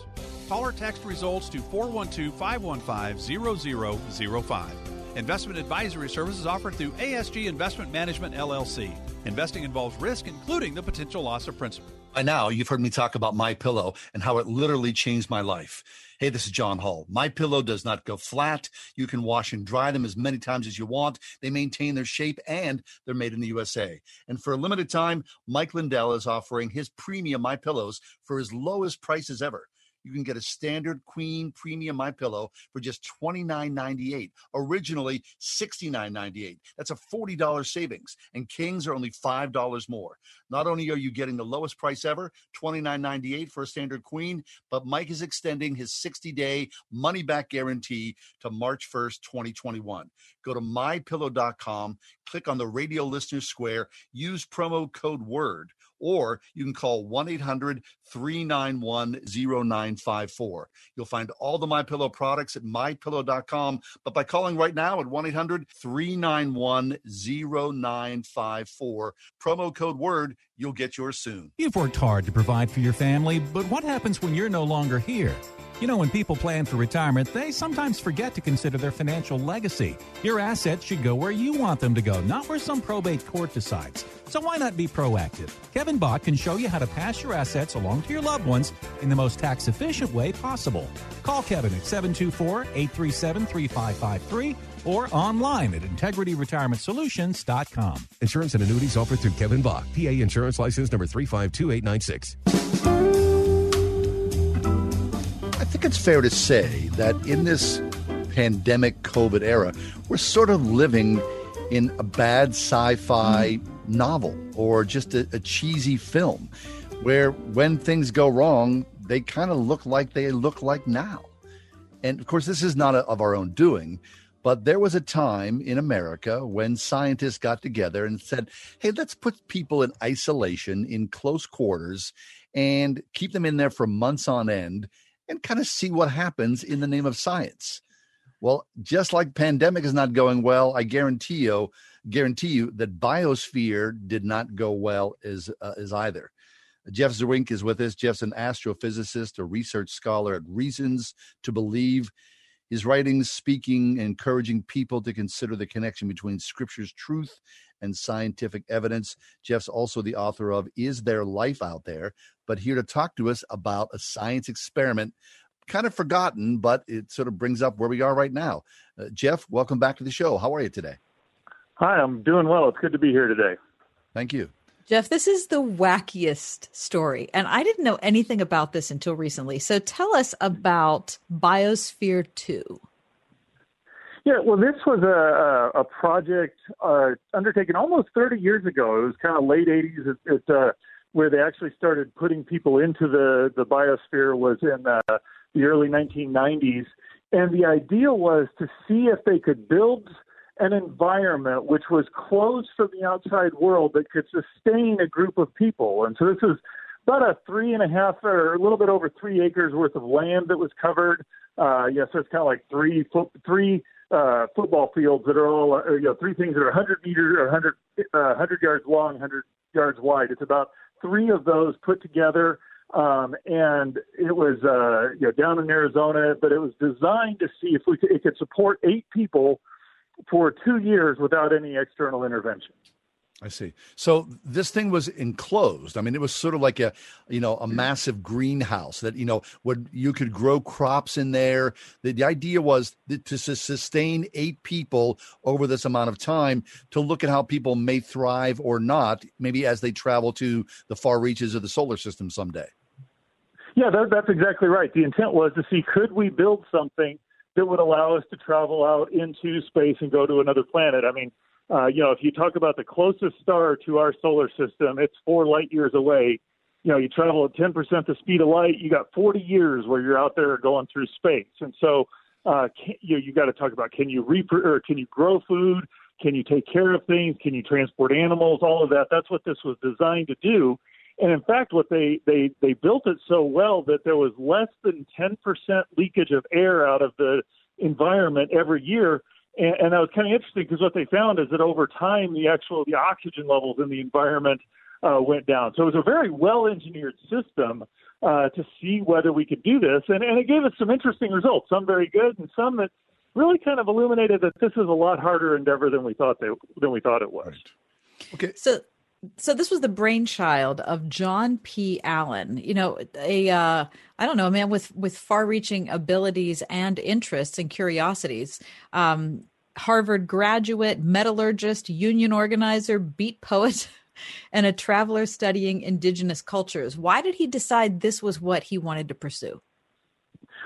Call or text results to 412 515 0005. Investment advisory services offered through ASG Investment Management LLC. Investing involves risk, including the potential loss of principal. By now, you've heard me talk about My Pillow and how it literally changed my life. Hey, this is John Hall. My Pillow does not go flat. You can wash and dry them as many times as you want. They maintain their shape and they're made in the USA. And for a limited time, Mike Lindell is offering his premium My Pillows for his lowest prices ever you can get a standard queen premium my pillow for just $29.98 originally $69.98 that's a $40 savings and kings are only $5 more. Not only are you getting the lowest price ever $29.98 for a standard queen but mike is extending his 60-day money-back guarantee to march 1st 2021 go to mypillow.com click on the radio listener square use promo code word or you can call 1-800-391-0954. You'll find all the My Pillow products at mypillow.com, but by calling right now at 1-800-391-0954, promo code word, you'll get yours soon. You've worked hard to provide for your family, but what happens when you're no longer here? You know, when people plan for retirement, they sometimes forget to consider their financial legacy. Your assets should go where you want them to go, not where some probate court decides. So why not be proactive? Kevin Bach can show you how to pass your assets along to your loved ones in the most tax efficient way possible. Call Kevin at 724 837 3553 or online at integrityretirementsolutions.com. Insurance and annuities offered through Kevin Bach, PA Insurance License number 352896. Think it's fair to say that in this pandemic COVID era, we're sort of living in a bad sci fi mm-hmm. novel or just a, a cheesy film where when things go wrong, they kind of look like they look like now. And of course, this is not a, of our own doing, but there was a time in America when scientists got together and said, hey, let's put people in isolation in close quarters and keep them in there for months on end and kind of see what happens in the name of science. Well, just like pandemic is not going well, I guarantee you, guarantee you that biosphere did not go well as uh, as either. Jeff Zweerink is with us. Jeff's an astrophysicist, a research scholar at Reasons to Believe. His writings speaking, encouraging people to consider the connection between Scripture's truth and scientific evidence. Jeff's also the author of Is There Life Out There? But here to talk to us about a science experiment, kind of forgotten, but it sort of brings up where we are right now. Uh, Jeff, welcome back to the show. How are you today? Hi, I'm doing well. It's good to be here today. Thank you. Jeff, this is the wackiest story. And I didn't know anything about this until recently. So tell us about Biosphere 2. Yeah, well, this was a, a project uh, undertaken almost 30 years ago. It was kind of late 80s. It, it, uh, where they actually started putting people into the, the biosphere was in uh, the early 1990s. And the idea was to see if they could build – an environment which was closed from the outside world that could sustain a group of people. And so this is about a three and a half or a little bit over three acres worth of land that was covered. Uh, yeah, so it's kind of like three three uh, football fields that are all, uh, you know, three things that are 100 meters or 100, uh, 100 yards long, 100 yards wide. It's about three of those put together. Um, and it was, uh, you know, down in Arizona, but it was designed to see if we could, it could support eight people for two years without any external intervention. I see. So this thing was enclosed. I mean, it was sort of like a, you know, a massive greenhouse that you know would you could grow crops in there. The, the idea was to sustain eight people over this amount of time to look at how people may thrive or not, maybe as they travel to the far reaches of the solar system someday. Yeah, that, that's exactly right. The intent was to see could we build something that would allow us to travel out into space and go to another planet. I mean, uh, you know, if you talk about the closest star to our solar system, it's four light years away. You know, you travel at 10% the speed of light, you got 40 years where you're out there going through space. And so, uh, can, you know, you got to talk about can you rep- or can you grow food? Can you take care of things? Can you transport animals? All of that. That's what this was designed to do. And in fact, what they, they, they built it so well that there was less than 10% leakage of air out of the environment every year. And, and that was kind of interesting because what they found is that over time, the actual the oxygen levels in the environment uh, went down. So it was a very well engineered system uh, to see whether we could do this. And, and it gave us some interesting results, some very good and some that really kind of illuminated that this is a lot harder endeavor than we thought they, than we thought it was. Right. Okay. So so this was the brainchild of John P. Allen. You know, a uh, I don't know, a man with with far-reaching abilities and interests and curiosities. Um, Harvard graduate, metallurgist, union organizer, beat poet, [LAUGHS] and a traveler studying indigenous cultures. Why did he decide this was what he wanted to pursue?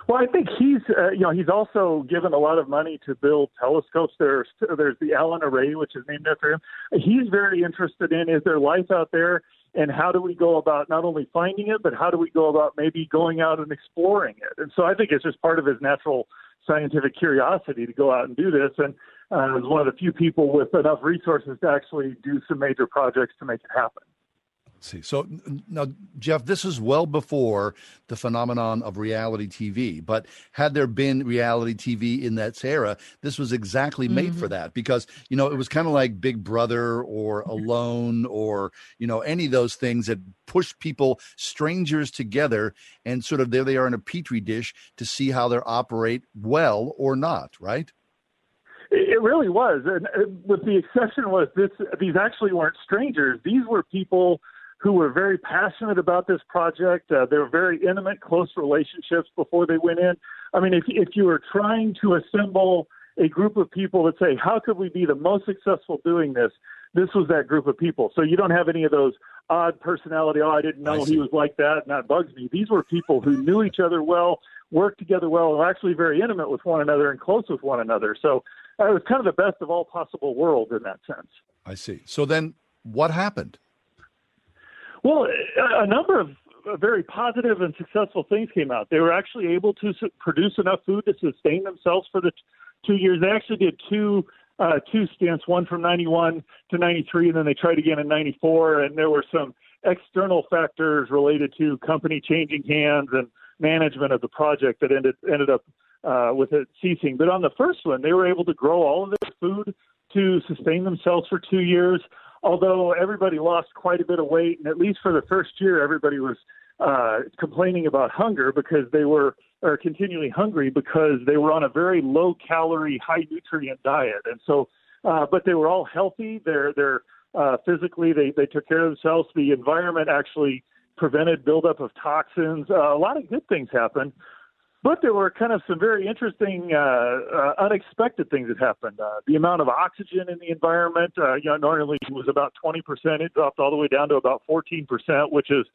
Well, I think he's, uh, you know, he's also given a lot of money to build telescopes. There's there's the Allen Array, which is named after him. He's very interested in is there life out there, and how do we go about not only finding it, but how do we go about maybe going out and exploring it? And so I think it's just part of his natural scientific curiosity to go out and do this. And uh, is one of the few people with enough resources to actually do some major projects to make it happen see. So now, Jeff, this is well before the phenomenon of reality TV. But had there been reality TV in that era, this was exactly made mm-hmm. for that because you know it was kind of like Big Brother or Alone or you know any of those things that push people, strangers together, and sort of there they are in a petri dish to see how they operate well or not. Right. It really was, and with the exception was this: these actually weren't strangers; these were people who were very passionate about this project. Uh, they were very intimate, close relationships before they went in. I mean, if if you were trying to assemble a group of people that say, how could we be the most successful doing this? This was that group of people. So you don't have any of those odd personality. Oh, I didn't know I he was like that, and that bugs me. These were people who knew each other well, worked together well, and were actually very intimate with one another and close with one another. So uh, it was kind of the best of all possible worlds in that sense. I see. So then, what happened? Well, a number of very positive and successful things came out. They were actually able to produce enough food to sustain themselves for the two years. They actually did two uh, two stints, one from 91 to 93, and then they tried again in 94. And there were some external factors related to company changing hands and management of the project that ended ended up uh, with it ceasing. But on the first one, they were able to grow all of their food to sustain themselves for two years. Although everybody lost quite a bit of weight, and at least for the first year, everybody was uh, complaining about hunger because they were are continually hungry because they were on a very low calorie, high nutrient diet, and so. Uh, but they were all healthy. They're they're uh, physically they they took care of themselves. The environment actually prevented buildup of toxins. Uh, a lot of good things happened. But there were kind of some very interesting, uh, uh, unexpected things that happened. Uh, the amount of oxygen in the environment, uh, you know, normally was about 20%. It dropped all the way down to about 14%, which is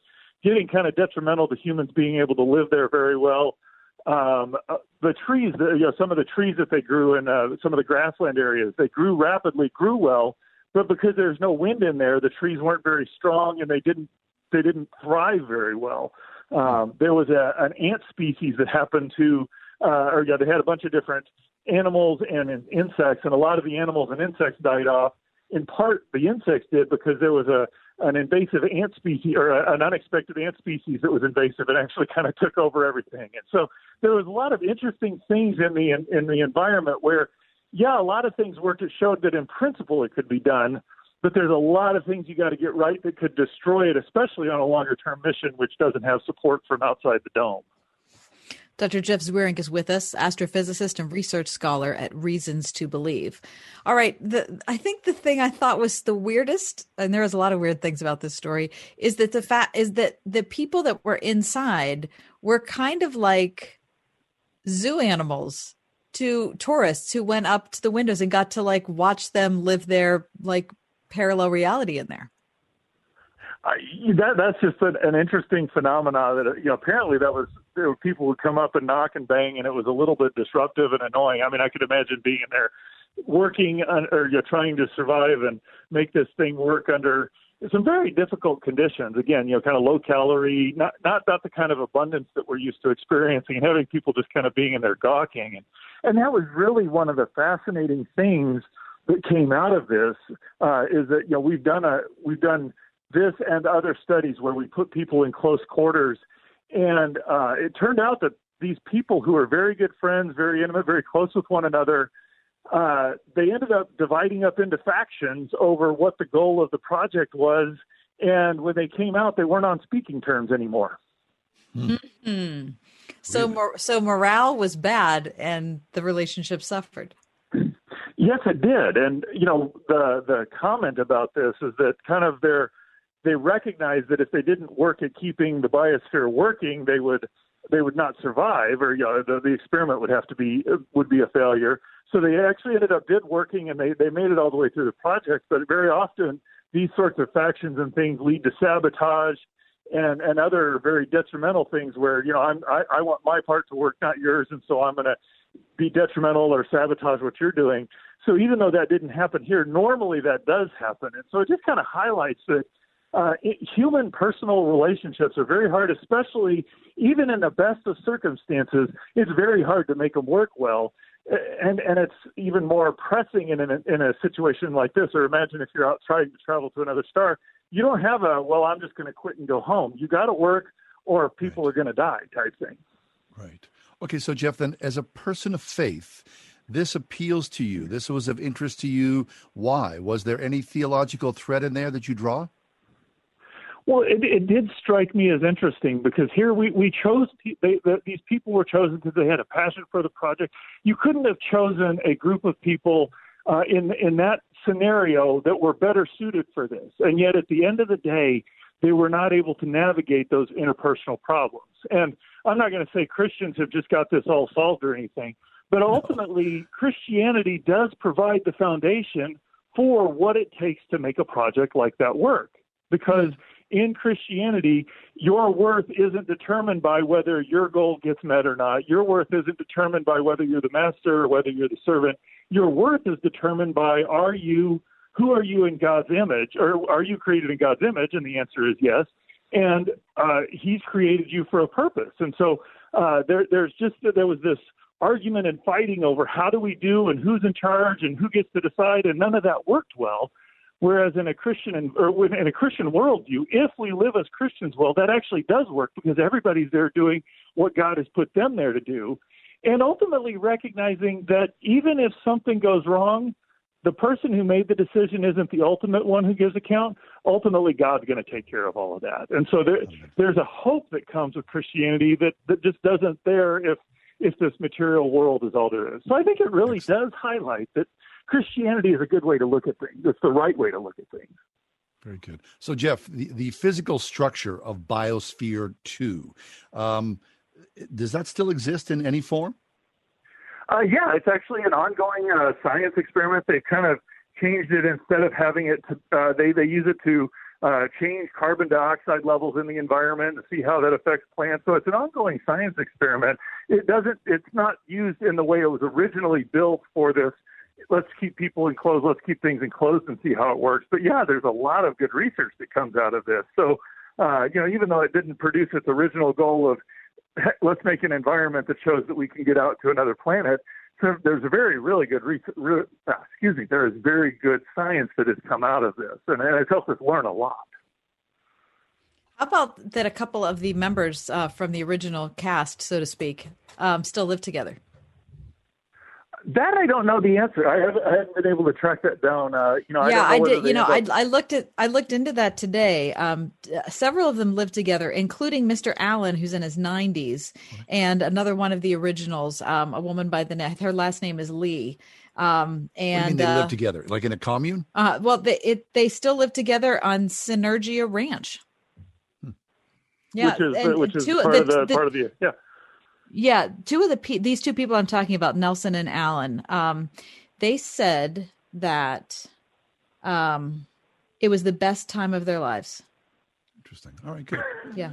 getting kind of detrimental to humans being able to live there very well. Um, uh, the trees, the, you know, some of the trees that they grew in uh, some of the grassland areas, they grew rapidly, grew well, but because there's no wind in there, the trees weren't very strong and they didn't they didn't thrive very well. Um, there was a, an ant species that happened to, uh, or yeah, they had a bunch of different animals and, and insects, and a lot of the animals and insects died off. In part, the insects did because there was a an invasive ant species or a, an unexpected ant species that was invasive and actually kind of took over everything. And so there was a lot of interesting things in the in, in the environment where, yeah, a lot of things worked. It showed that in principle it could be done, but there's a lot of things you got to get right that could destroy it, especially on a longer term mission, which doesn't have support from outside the dome. Dr. Jeff Zweerink is with us, astrophysicist and research scholar at Reasons to Believe. All right, the, I think the thing I thought was the weirdest, and there was a lot of weird things about this story, is that the fact is that the people that were inside were kind of like zoo animals to tourists who went up to the windows and got to like watch them live their like parallel reality in there. Uh, that that's just an, an interesting phenomenon. That you know, apparently that was there were people would come up and knock and bang, and it was a little bit disruptive and annoying. I mean, I could imagine being in there, working on, or you know, trying to survive and make this thing work under some very difficult conditions. Again, you know, kind of low calorie, not not not the kind of abundance that we're used to experiencing, and having people just kind of being in there gawking, and and that was really one of the fascinating things that came out of this uh, is that you know we've done a we've done this and other studies where we put people in close quarters, and uh, it turned out that these people who are very good friends, very intimate, very close with one another, uh, they ended up dividing up into factions over what the goal of the project was, and when they came out, they weren't on speaking terms anymore. Mm-hmm. So, mor- so morale was bad, and the relationship suffered. Yes, it did. And you know, the the comment about this is that kind of their they recognize that if they didn't work at keeping the biosphere working, they would they would not survive, or you know, the, the experiment would have to be would be a failure. So they actually ended up did working, and they they made it all the way through the project. But very often, these sorts of factions and things lead to sabotage and and other very detrimental things where you know I'm I, I want my part to work, not yours, and so I'm going to be detrimental or sabotage what you're doing. So even though that didn't happen here, normally that does happen. And so it just kind of highlights that uh, it, human personal relationships are very hard, especially even in the best of circumstances. It's very hard to make them work well. And and it's even more pressing in a, in a situation like this. Or imagine if you're out trying to travel to another star, you don't have a well, I'm just going to quit and go home. You got to work, or people right. are going to die type thing. Right. Okay. So Jeff, then as a person of faith, this appeals to you. This was of interest to you. Why? Was there any theological thread in there that you draw? Well, it, it did strike me as interesting because here we, we chose, they, the, these people were chosen because they had a passion for the project. You couldn't have chosen a group of people uh, in, in that scenario that were better suited for this. And yet at the end of the day, they were not able to navigate those interpersonal problems. And I'm not going to say Christians have just got this all solved or anything, but ultimately, Christianity does provide the foundation for what it takes to make a project like that work. Because hmm. in Christianity, your worth isn't determined by whether your goal gets met or not. Your worth isn't determined by whether you're the master or whether you're the servant. Your worth is determined by are you who are you in God's image or are you created in God's image? And the answer is yes. And uh, He's created you for a purpose. And so uh, there, there's just there was this argument and fighting over how do we do and who's in charge and who gets to decide, and none of that worked well. Whereas in a Christian or in a Christian worldview, if we live as Christians, well, that actually does work because everybody's there doing what God has put them there to do, and ultimately recognizing that even if something goes wrong, the person who made the decision isn't the ultimate one who gives account. Ultimately, God's going to take care of all of that. And so there, there's a hope that comes with Christianity that, that just doesn't there if if this material world is all there is. So I think it really does highlight that Christianity is a good way to look at things. It's the right way to look at things. Very good. So, Jeff, the, the physical structure of Biosphere 2, um, does that still exist in any form? Uh, yeah, it's actually an ongoing uh, science experiment. They've kind of changed it instead of having it to, uh, they, they use it to uh, change carbon dioxide levels in the environment to see how that affects plants. So it's an ongoing science experiment. It doesn't, it's not used in the way it was originally built for this. Let's keep people enclosed. Let's keep things enclosed and see how it works. But yeah, there's a lot of good research that comes out of this. So, uh, you know, even though it didn't produce its original goal of [LAUGHS] let's make an environment that shows that we can get out to another planet. So there's a very, really good, re- re- uh, excuse me, there is very good science that has come out of this, and, and it's helped us learn a lot. How about that a couple of the members uh, from the original cast, so to speak, um, still live together? That I don't know the answer. I haven't, I haven't been able to track that down. Uh, you know, yeah, I, I did. You know, I, I looked at I looked into that today. Um, several of them live together, including Mr. Allen, who's in his 90s, and another one of the originals, um, a woman by the name. Her last name is Lee. Um, and they uh, live together, like in a commune. Uh, well, they it, they still live together on Synergia Ranch. Hmm. Yeah, which is and, which is two, part the, of the, the part of the yeah yeah, two of the pe- these two people I'm talking about, Nelson and Allen, um, they said that um, it was the best time of their lives. Interesting. All right, good. Yeah.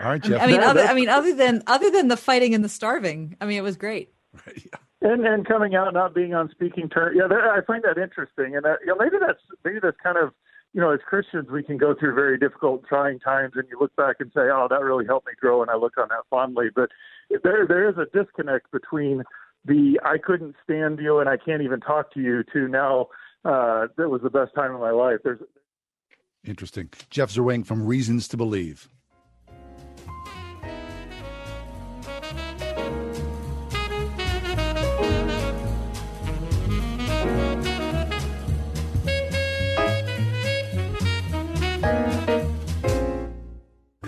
All right, Jeff. I mean, other, I mean, other than other than the fighting and the starving, I mean, it was great. Right. Yeah. And and coming out not being on speaking terms, yeah, that, I find that interesting, and that, you know, maybe that's maybe that's kind of you know, as Christians, we can go through very difficult, trying times, and you look back and say, "Oh, that really helped me grow," and I look on that fondly. But there, there is a disconnect between the "I couldn't stand you" and "I can't even talk to you" to now uh, that was the best time of my life. There's interesting. Jeff Zweerink from Reasons to Believe.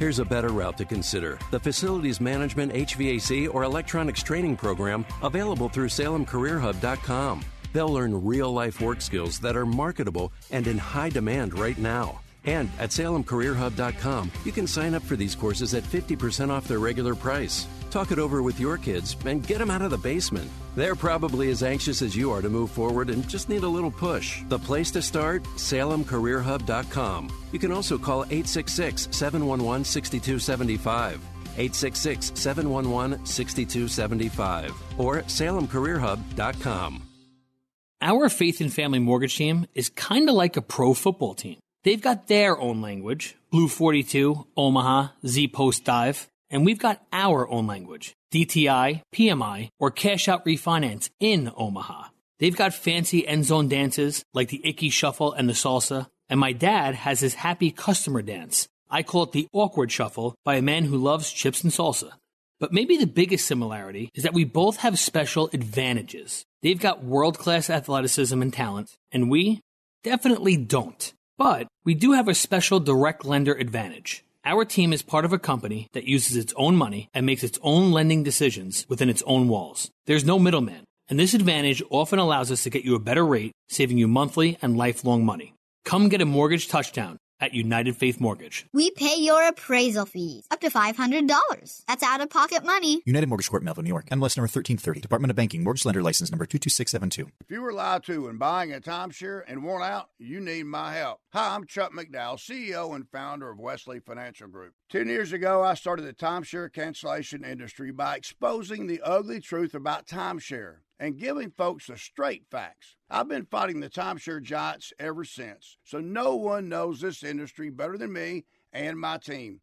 Here's a better route to consider the Facilities Management, HVAC, or Electronics Training Program available through SalemCareerHub.com. They'll learn real life work skills that are marketable and in high demand right now. And at SalemCareerHub.com, you can sign up for these courses at 50% off their regular price. Talk it over with your kids and get them out of the basement. They're probably as anxious as you are to move forward and just need a little push. The place to start? SalemCareerHub.com. You can also call 866 711 6275. 866 711 6275 or salemcareerhub.com. Our Faith and Family Mortgage team is kind of like a pro football team. They've got their own language Blue 42, Omaha, Z Post Dive, and we've got our own language DTI, PMI, or Cash Out Refinance in Omaha. They've got fancy end zone dances like the Ickey Shuffle and the Salsa, and my dad has his happy customer dance. I call it the Awkward Shuffle by a man who loves chips and salsa. But maybe the biggest similarity is that we both have special advantages. They've got world class athleticism and talent, and we definitely don't. But we do have a special direct lender advantage. Our team is part of a company that uses its own money and makes its own lending decisions within its own walls. There's no middleman, and this advantage often allows us to get you a better rate, saving you monthly and lifelong money. Come get a mortgage touchdown at United Faith Mortgage. We pay your appraisal fees up to $500. That's out of pocket money. United Mortgage Corp, Melville, New York. MLS number 1330. Department of Banking. Mortgage Lender License number 22672. If you were lied to when buying a timeshare and want out, you need my help. Hi, I'm Chuck McDowell, CEO and founder of Wesley Financial Group. Ten years ago, I started the timeshare cancellation industry by exposing the ugly truth about timeshare and giving folks the straight facts. I've been fighting the timeshare giants ever since, so no one knows this industry better than me and my team.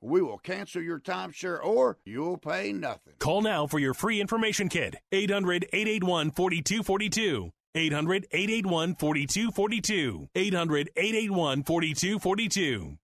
we will cancel your timeshare or you'll pay nothing. Call now for your free information kit. 800 881 4242. 800 881 4242. 800 881 4242.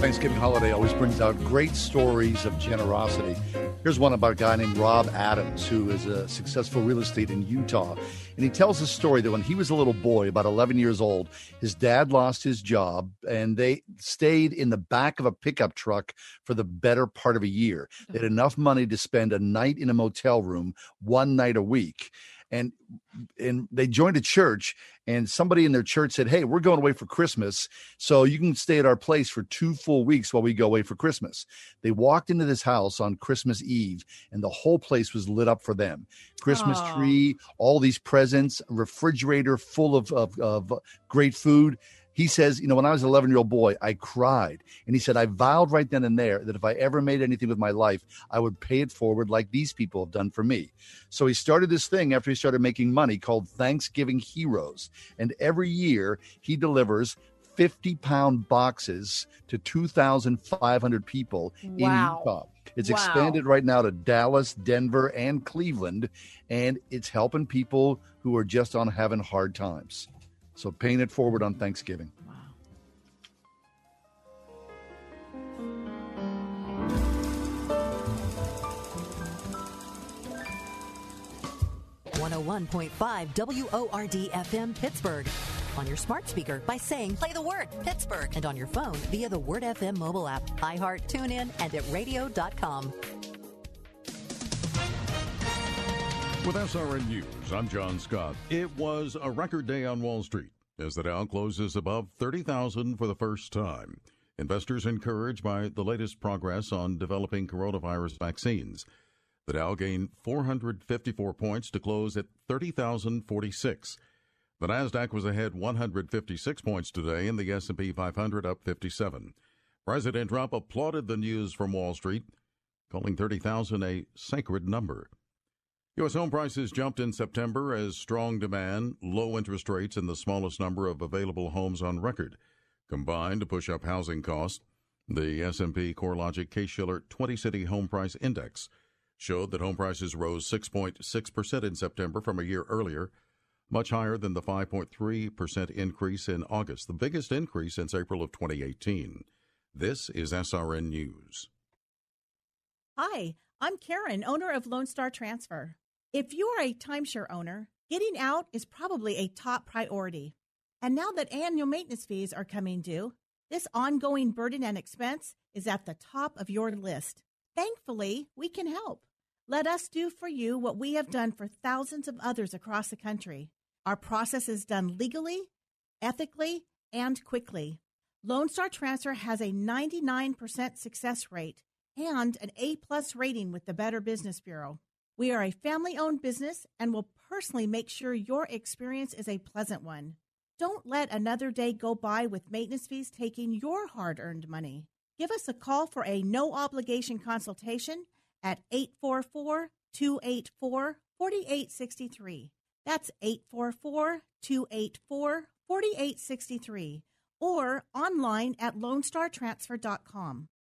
Thanksgiving holiday always brings out great stories of generosity. Here's one about a guy named Rob Adams, who is a successful real estate in Utah. And he tells a story that when he was a little boy, about 11 years old, his dad lost his job and they stayed in the back of a pickup truck for the better part of a year. They had enough money to spend a night in a motel room one night a week and and they joined a church and somebody in their church said hey we're going away for christmas so you can stay at our place for two full weeks while we go away for christmas. They walked into this house on christmas eve and the whole place was lit up for them. Christmas Aw. tree all these presents refrigerator full of, of, of great food he says, you know, when I was an 11 year old boy, I cried. And he said, I vowed right then and there that if I ever made anything with my life, I would pay it forward like these people have done for me. So he started this thing after he started making money called Thanksgiving Heroes. And every year he delivers 50 pound boxes to 2,500 people Wow. in Utah. It's Wow. expanded right now to Dallas, Denver, and Cleveland. And it's helping people who are just on having hard times. So paying it forward on Thanksgiving. Wow. 101.5 WORD FM Pittsburgh. On your smart speaker by saying play the word Pittsburgh and on your phone via the Word FM mobile app, iHeart, TuneIn, and at radio.com. With SRN News, I'm John Scott. It was a record day on Wall Street as the Dow closes above 30,000 for the first time. Investors encouraged by the latest progress on developing coronavirus vaccines. The Dow gained 454 points to close at 30,046. The Nasdaq was ahead 156 points today and the S&P 500 up 57. President Trump applauded the news from Wall Street, calling 30,000 a sacred number. U.S. home prices jumped in September as strong demand, low interest rates, and the smallest number of available homes on record combined to push up housing costs. The S&P CoreLogic Case-Shiller 20-city home price index showed that home prices rose 6.6% in September from a year earlier, much higher than the 5.3% increase in August, the biggest increase since April of 2018. This is SRN News. Hi, I'm Karen, owner of Lone Star Transfer. If you are a timeshare owner, getting out is probably a top priority. And now that annual maintenance fees are coming due, this ongoing burden and expense is at the top of your list. Thankfully, we can help. Let us do for you what we have done for thousands of others across the country. Our process is done legally, ethically, and quickly. Lone Star Transfer has a 99% success rate and an A plus rating with the Better Business Bureau. We are a family owned business and will personally make sure your experience is a pleasant one. Don't let another day go by with maintenance fees taking your hard earned money. Give us a call for a no obligation consultation at 844 284 4863. That's 844 284 4863 or online at lonestartransfer.com.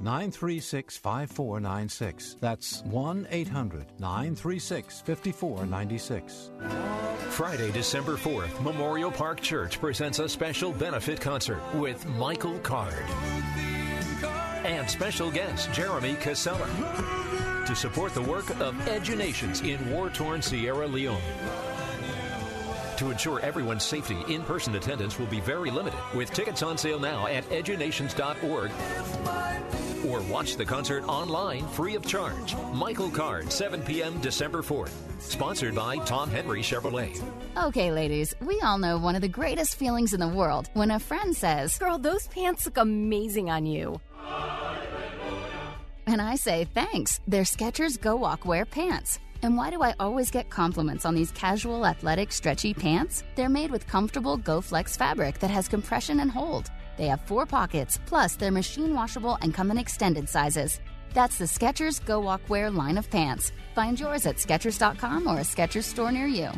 936 5496. That's 1 800 936 5496. Friday, December 4th, Memorial Park Church presents a special benefit concert with Michael Card and special guest Jeremy Casella to support the work of Edunations in war torn Sierra Leone. To ensure everyone's safety, in person attendance will be very limited, with tickets on sale now at edunations.org or watch the concert online free of charge. Michael Card, 7 p.m. December 4th. Sponsored by Tom Henry Chevrolet. Okay, ladies, we all know one of the greatest feelings in the world when a friend says, Girl, those pants look amazing on you. And I say, thanks. They're Skechers Go Walk Wear pants. And why do I always get compliments on these casual, athletic, stretchy pants? They're made with comfortable GoFlex fabric that has compression and hold. They have four pockets, plus they're machine washable and come in extended sizes. That's the Skechers Go Walk Wear line of pants. Find yours at Skechers.com or a Skechers store near you.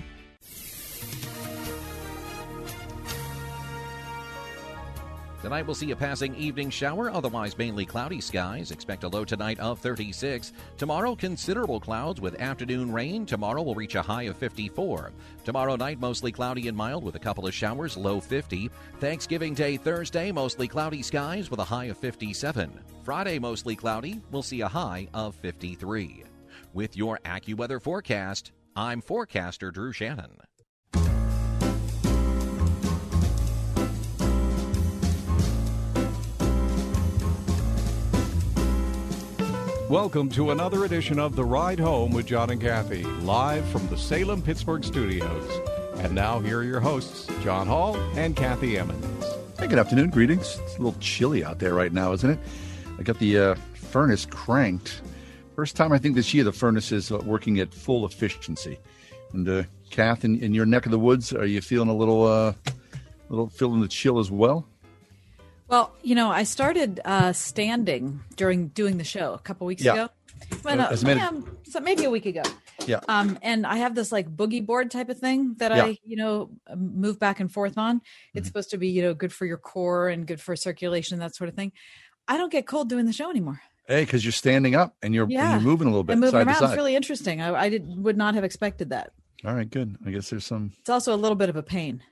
Tonight we'll see a passing evening shower, otherwise mainly cloudy skies. Expect a low tonight of 36. Tomorrow, considerable clouds with afternoon rain. Tomorrow will reach a high of 54. Tomorrow night, mostly cloudy and mild with a couple of showers, low 50. Thanksgiving Day Thursday, mostly cloudy skies with a high of 57. Friday, mostly cloudy, we'll see a high of 53. With your AccuWeather forecast, I'm forecaster Drew Shannon. Welcome to another edition of The Ride Home with John and Kathy, live from the Salem Pittsburgh studios. And now, here are your hosts, John Hall and Kathy Emmons. Hey, good afternoon. Greetings. It's a little chilly out there right now, isn't it? I got the uh, furnace cranked. First time I think this year the furnace is uh, working at full efficiency. And uh, Kath, in, in your neck of the woods, are you feeling a little, uh, a little feeling the chill as well? Well, you know, I started uh, standing during doing the show a couple weeks Yeah. ago. Well, no, many- yeah, so maybe a week ago. Yeah. Um, and I have this like boogie board type of thing that Yeah. I, you know, move back and forth on. Mm-hmm. It's supposed to be, you know, good for your core and good for circulation, that sort of thing. I don't get cold doing the show anymore. Hey, because you're standing up and you're, and Yeah. you're moving a little bit And moving side around side. really interesting. I, I did, would not have expected that. All right, good. I guess there's some. It's also a little bit of a pain.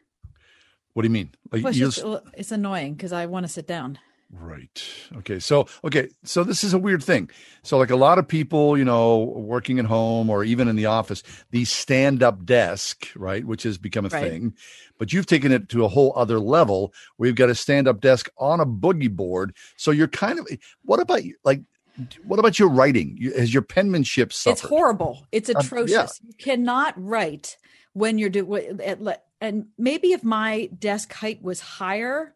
What do you mean? Like Well, it's, just, it's annoying because I want to sit down. Right. Okay. So, okay. So this is a weird thing. So, like a lot of people, you know, working at home or even in the office, the stand up desk, right, which has become a Right. thing, but you've taken it to a whole other level you've got a stand up desk on a boogie board. So you're kind of, what about? Like, what about your writing? You, has your penmanship suffered? It's horrible. It's um, yeah. atrocious. You cannot write when you're doing and maybe if my desk height was higher,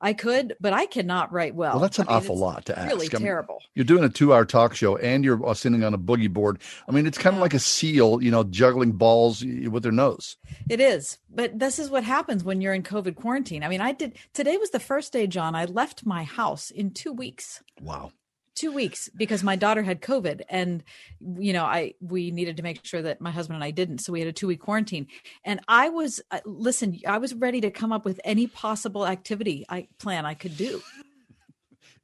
I could, but I cannot write well. Well, that's an I mean, awful lot to ask. Really I mean, terrible. You're doing a two-hour talk show, and you're sitting on a boogie board. I mean, it's kind of like a seal, you know, juggling balls with their nose. It is, but this is what happens when you're in COVID quarantine. I mean, I did today was the first day, John. I left my house in two weeks. Wow. Two weeks because my daughter had COVID, and you know, I we needed to make sure that my husband and I didn't, so we had a two week quarantine. And I was uh, listen, I was ready to come up with any possible activity I plan I could do.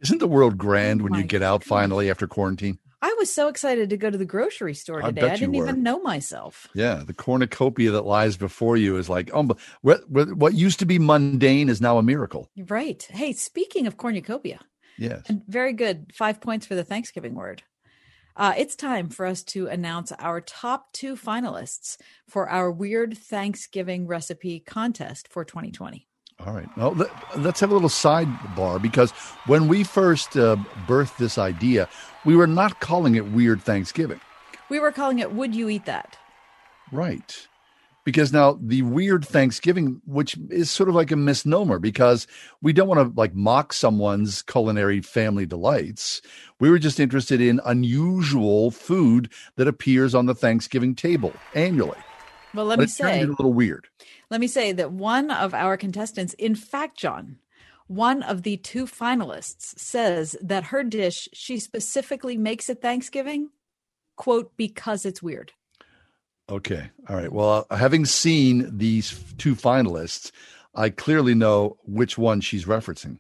Isn't the world Oh grand when you get out finally after quarantine? I was so excited to go to the grocery store today. I, you didn't even know myself. Yeah, the cornucopia that lies before you is like, oh, what, what what used to be mundane is now a miracle. Right. Hey, speaking of cornucopia, Yes. and very good. Five points for the Thanksgiving word. Uh, it's time for us to announce our top two finalists for our weird Thanksgiving recipe contest for 2020. All right. Well, let, let's have a little sidebar because when we first uh, birthed this idea, we were not calling it Weird Thanksgiving. We were calling it Would You Eat That? Right. Because now the weird Thanksgiving, which is sort of like a misnomer because we don't want to like mock someone's culinary family delights. We were just interested in unusual food that appears on the Thanksgiving table annually. Well, let But me say, a little weird. let me say that one of our contestants, in fact, John, One of the two finalists says that her dish she specifically makes at Thanksgiving, quote, because it's weird. Okay. All right. Well, uh, having seen these two finalists, I clearly know which one she's referencing.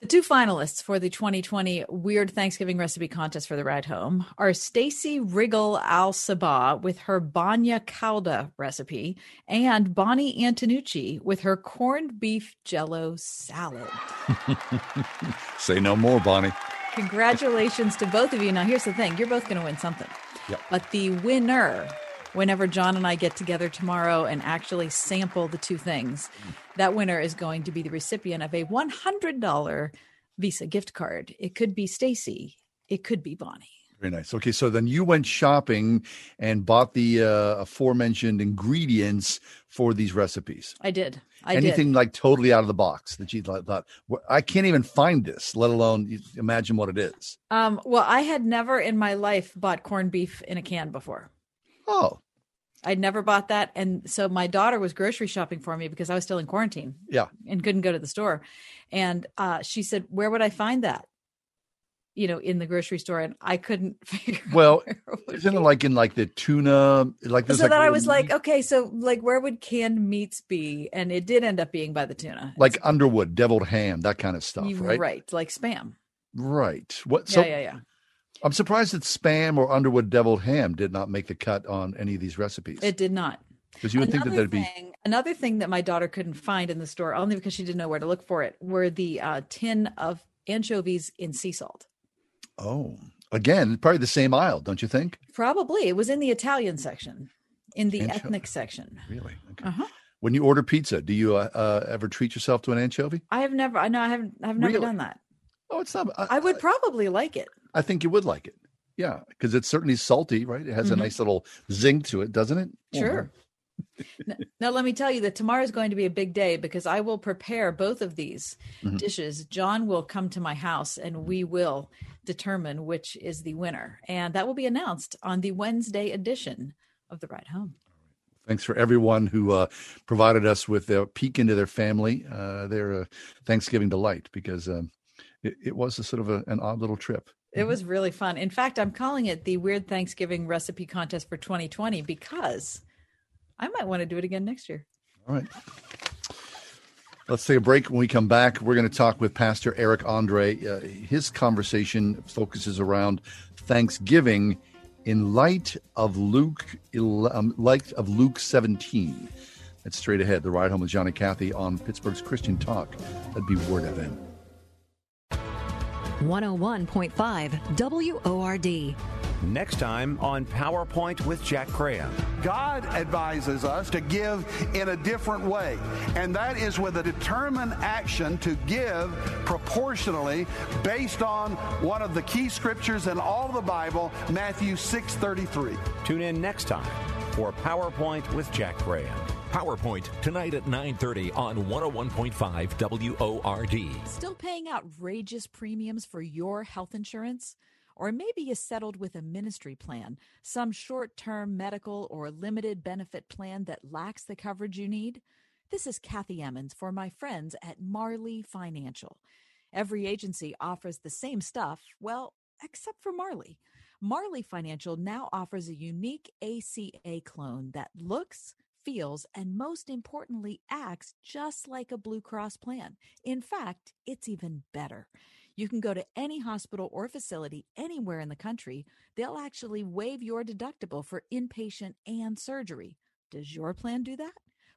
The two finalists for the 2020 Weird Thanksgiving Recipe Contest for the Ride Home are Stacy Riggle Al Sabah with her Bagna Cauda recipe and Bonnie Antonucci with her corned beef jello salad. [LAUGHS] Say no more, Bonnie. Congratulations to both of you. Now, here's the thing you're both going to win something. Yep. But the winner, whenever John and I get together tomorrow and actually sample the two things, that winner is going to be the recipient of a $100 Visa gift card. It could be Stacy, it could be Bonnie. Very nice. Okay, so then you went shopping and bought the uh, aforementioned ingredients for these recipes. I did. I Anything did. like totally out of the box that you thought, I can't even find this, let alone imagine what it is. Um, well, I had never in my life bought corned beef in a can before. Oh, I'd never bought that. And so my daughter was grocery shopping for me because I was still in quarantine yeah. and couldn't go to the store. And uh, she said, Where would I find that? You know, in the grocery store. And I couldn't [LAUGHS] figure Well, isn't it like in like the tuna? Like so like then I was like, okay, so like where would canned meats be? And it did end up being by the tuna. like Underwood, deviled ham, that kind of stuff, right? right, like spam. Right. What? So yeah, yeah, yeah. I'm surprised that spam or Underwood deviled ham did not make the cut on any of these recipes. It did not. Because you would think that Another that'd be Another thing that my daughter couldn't find in the store, only because she didn't know where to look for it, were the uh, tin of anchovies in sea salt. oh again probably the same aisle, don't you think? Probably it was in the Italian section, in the Ancho- ethnic section. Really? Okay. Uh-huh. When you order pizza, do you uh, uh, ever treat yourself to an anchovy? I have never. I know I haven't. I've never Really? done that. Oh, it's not. I, would probably like it. I think you would like it. Yeah, because it's certainly salty, right? It has a Mhm. nice little zing to it, doesn't it? Oh, Sure. N- now, let me tell you that tomorrow is going to be a big day because I will prepare both of these Mhm. dishes. John will come to my house and we will determine which is the winner. And that will be announced on the Wednesday edition of The Ride Home. Thanks for everyone who uh, provided us with a peek into their family, uh, their uh, Thanksgiving delight, because um, it, it was a sort of a, an odd little trip. It was really fun. In fact, I'm calling it the Weird Thanksgiving Recipe Contest for 2020 because I might want to do it again next year. All right. Let's take a break. When we come back, we're going to talk with Pastor Eric Andrae. Uh, his conversation focuses around Thanksgiving in light of Luke, um, light of Luke 17. That's straight ahead. The ride home with Johnny Kathy on Pittsburgh's Christian Talk. That'd be Word FM. 101.5 WORD. Next time on PowerPoint with Jack Graham. God advises us to give in a different way, and that is with a determined action to give proportionally based on one of the key scriptures in all the Bible, Matthew 6:33. Tune in next time for PowerPoint with Jack Graham. PowerPoint tonight at 9:30 on 101.5 WORD. Still paying outrageous premiums for your health insurance? Or maybe you settled with a ministry plan, some short term medical or limited benefit plan that lacks the coverage you need? This is Kathy Emmons for my friends at Marley Financial. Every agency offers the same stuff, well, except for Marley. Marley Financial now offers a unique ACA clone that looks, feels, and most importantly, acts just like a Blue Cross plan. In fact, it's even better. You can go to any hospital or facility anywhere in the country. They'll actually waive your deductible for inpatient and surgery. Does your plan do that?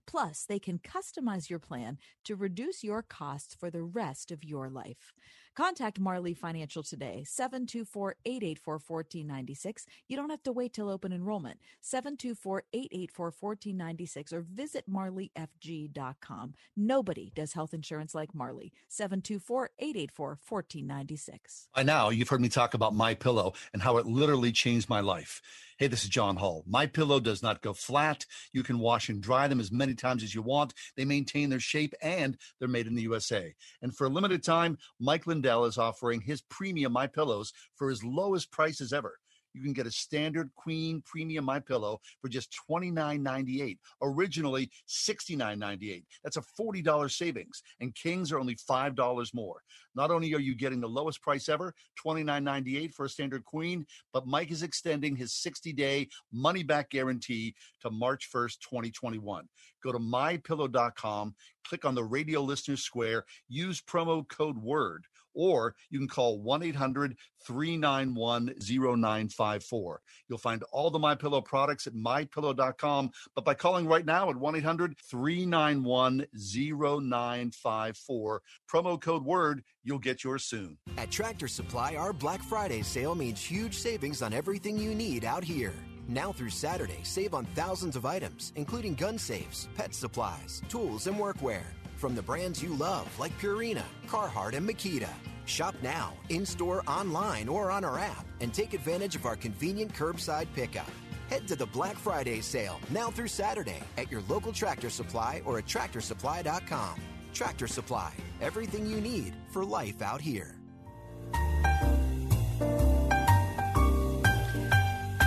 Plus, they can customize your plan to reduce your costs for the rest of your life. Contact Marley Financial today, 724 884 1496. You don't have to wait till open enrollment, 724 884 1496, or visit marleyfg.com. Nobody does health insurance like Marley, 724 884 1496. By now, you've heard me talk about My Pillow and how it literally changed my life. Hey, this is John Hall. My Pillow does not go flat. You can wash and dry them as many times as you want. They maintain their shape and they're made in the USA. And for a limited time, Mike Lindell is offering his premium My Pillows for as low as prices ever. You can get a standard queen premium my pillow for just $29.98 originally $69.98 that's a $40 savings and kings are only $5 more. Not only are you getting the lowest price ever $29.98 for a standard queen but mike is extending his 60-day money-back guarantee to march 1st 2021 go to mypillow.com click on the radio listener square use promo code word or you can call 1-800-391-0954. You'll find all the My Pillow products at mypillow.com, but by calling right now at 1-800-391-0954, promo code word, you'll get yours soon. At Tractor Supply, our Black Friday sale means huge savings on everything you need out here. Now through Saturday, save on thousands of items, including gun safes, pet supplies, tools, and workwear from the brands you love like Purina, Carhartt, and Makita. Shop now, in store, online, or on our app, and take advantage of our convenient curbside pickup. Head to the Black Friday sale now through Saturday at your local Tractor Supply or at tractorsupply.com. Tractor Supply, everything you need for life out here.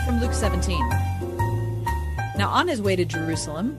From Luke 17. Now, on his way to Jerusalem,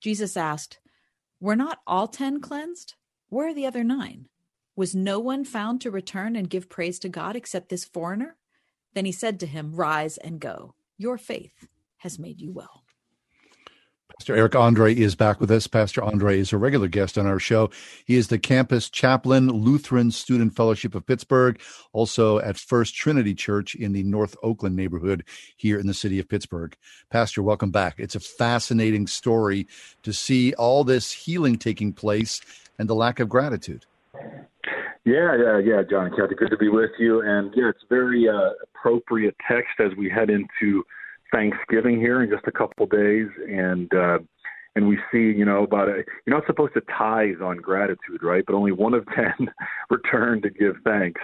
Jesus asked, Were not all ten cleansed? Where are the other nine? Was no one found to return and give praise to God except this foreigner? Then he said to him, Rise and go. Your faith has made you well. Pastor Eric Andrae is back with us. Pastor Andrae is a regular guest on our show. He is the campus chaplain, Lutheran Student Fellowship of Pittsburgh, also at First Trinity Church in the North Oakland neighborhood here in the city of Pittsburgh. Pastor, welcome back. It's a fascinating story to see all this healing taking place and the lack of gratitude. Yeah, yeah, yeah, John and Kathy, good to be with you. And yeah, it's very uh, appropriate text as we head into Thanksgiving here in just a couple days, and uh, and we see, you know, about a, you're not supposed to tithe on gratitude, right? But only one of [LAUGHS] ten return to give thanks.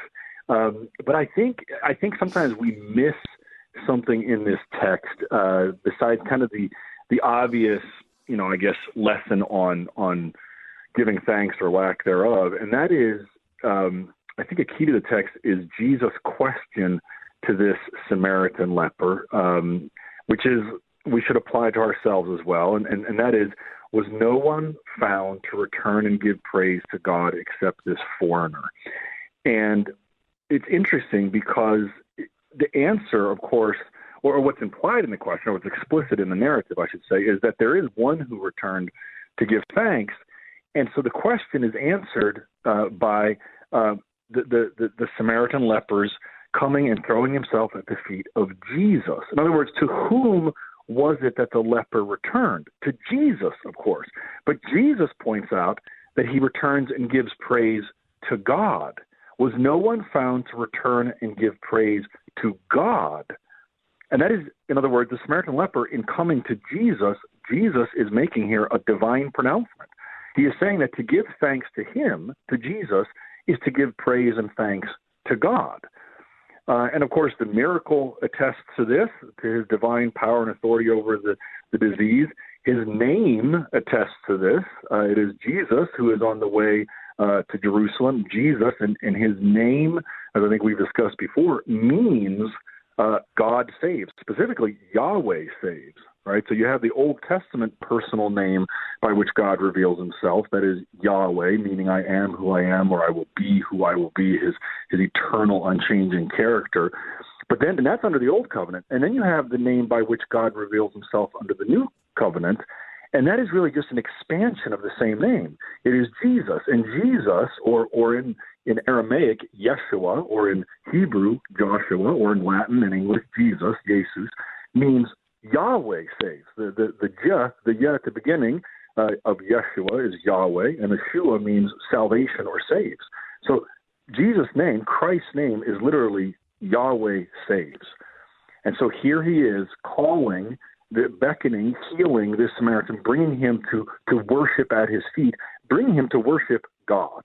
Um, but I think I think sometimes we miss something in this text uh, besides kind of the the obvious, you know, I guess lesson on on giving thanks or lack thereof, and that is, um, I think a key to the text is Jesus' question to this Samaritan leper, um, which is we should apply to ourselves as well, and, and, and that is, was no one found to return and give praise to God except this foreigner? And it's interesting because the answer, of course, or what's implied in the question, or what's explicit in the narrative, I should say, is that there is one who returned to give thanks. And so the question is answered uh, by uh, the, the, the, the Samaritan lepers coming and throwing himself at the feet of Jesus. In other words, to whom was it that the leper returned? To Jesus, of course. But Jesus points out that he returns and gives praise to God. Was no one found to return and give praise to God? And that is, in other words, the Samaritan leper, in coming to Jesus, Jesus is making here a divine pronouncement. He is saying that to give thanks to him, to Jesus, is to give praise and thanks to God. Uh, and of course, the miracle attests to this, to his divine power and authority over the, the disease. His name attests to this. Uh, it is Jesus who is on the way uh, to Jerusalem. Jesus, and, and his name, as I think we've discussed before, means uh, God saves. Specifically, Yahweh saves right? So you have the Old Testament personal name by which God reveals himself, that is Yahweh, meaning I am who I am or I will be who I will be, his his eternal unchanging character. But then and that's under the old covenant. And then you have the name by which God reveals himself under the new covenant. And that is really just an expansion of the same name. It is Jesus. And Jesus, or or in in Aramaic, Yeshua, or in Hebrew, Joshua, or in Latin and English, Jesus, Jesus, means Yahweh saves. The the the the Yah at the beginning uh, of Yeshua is Yahweh, and Yeshua means salvation or saves. So Jesus' name, Christ's name, is literally Yahweh saves. And so here he is calling, beckoning, healing this Samaritan, bringing him to, to worship at his feet, bringing him to worship God.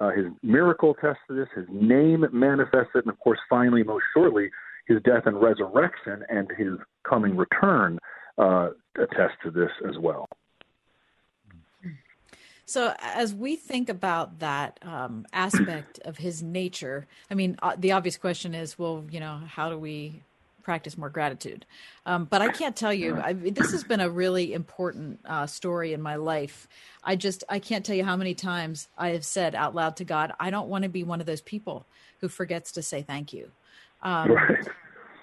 Uh, his miracle attests to this, his name manifests it, and of course, finally, most shortly, his death and resurrection and his coming return uh, attest to this as well. So, as we think about that um, aspect of his nature, I mean, uh, the obvious question is, well, you know, how do we practice more gratitude? Um, but I can't tell you. I, this has been a really important uh, story in my life. I just, I can't tell you how many times I have said out loud to God, I don't want to be one of those people who forgets to say thank you. Um, right.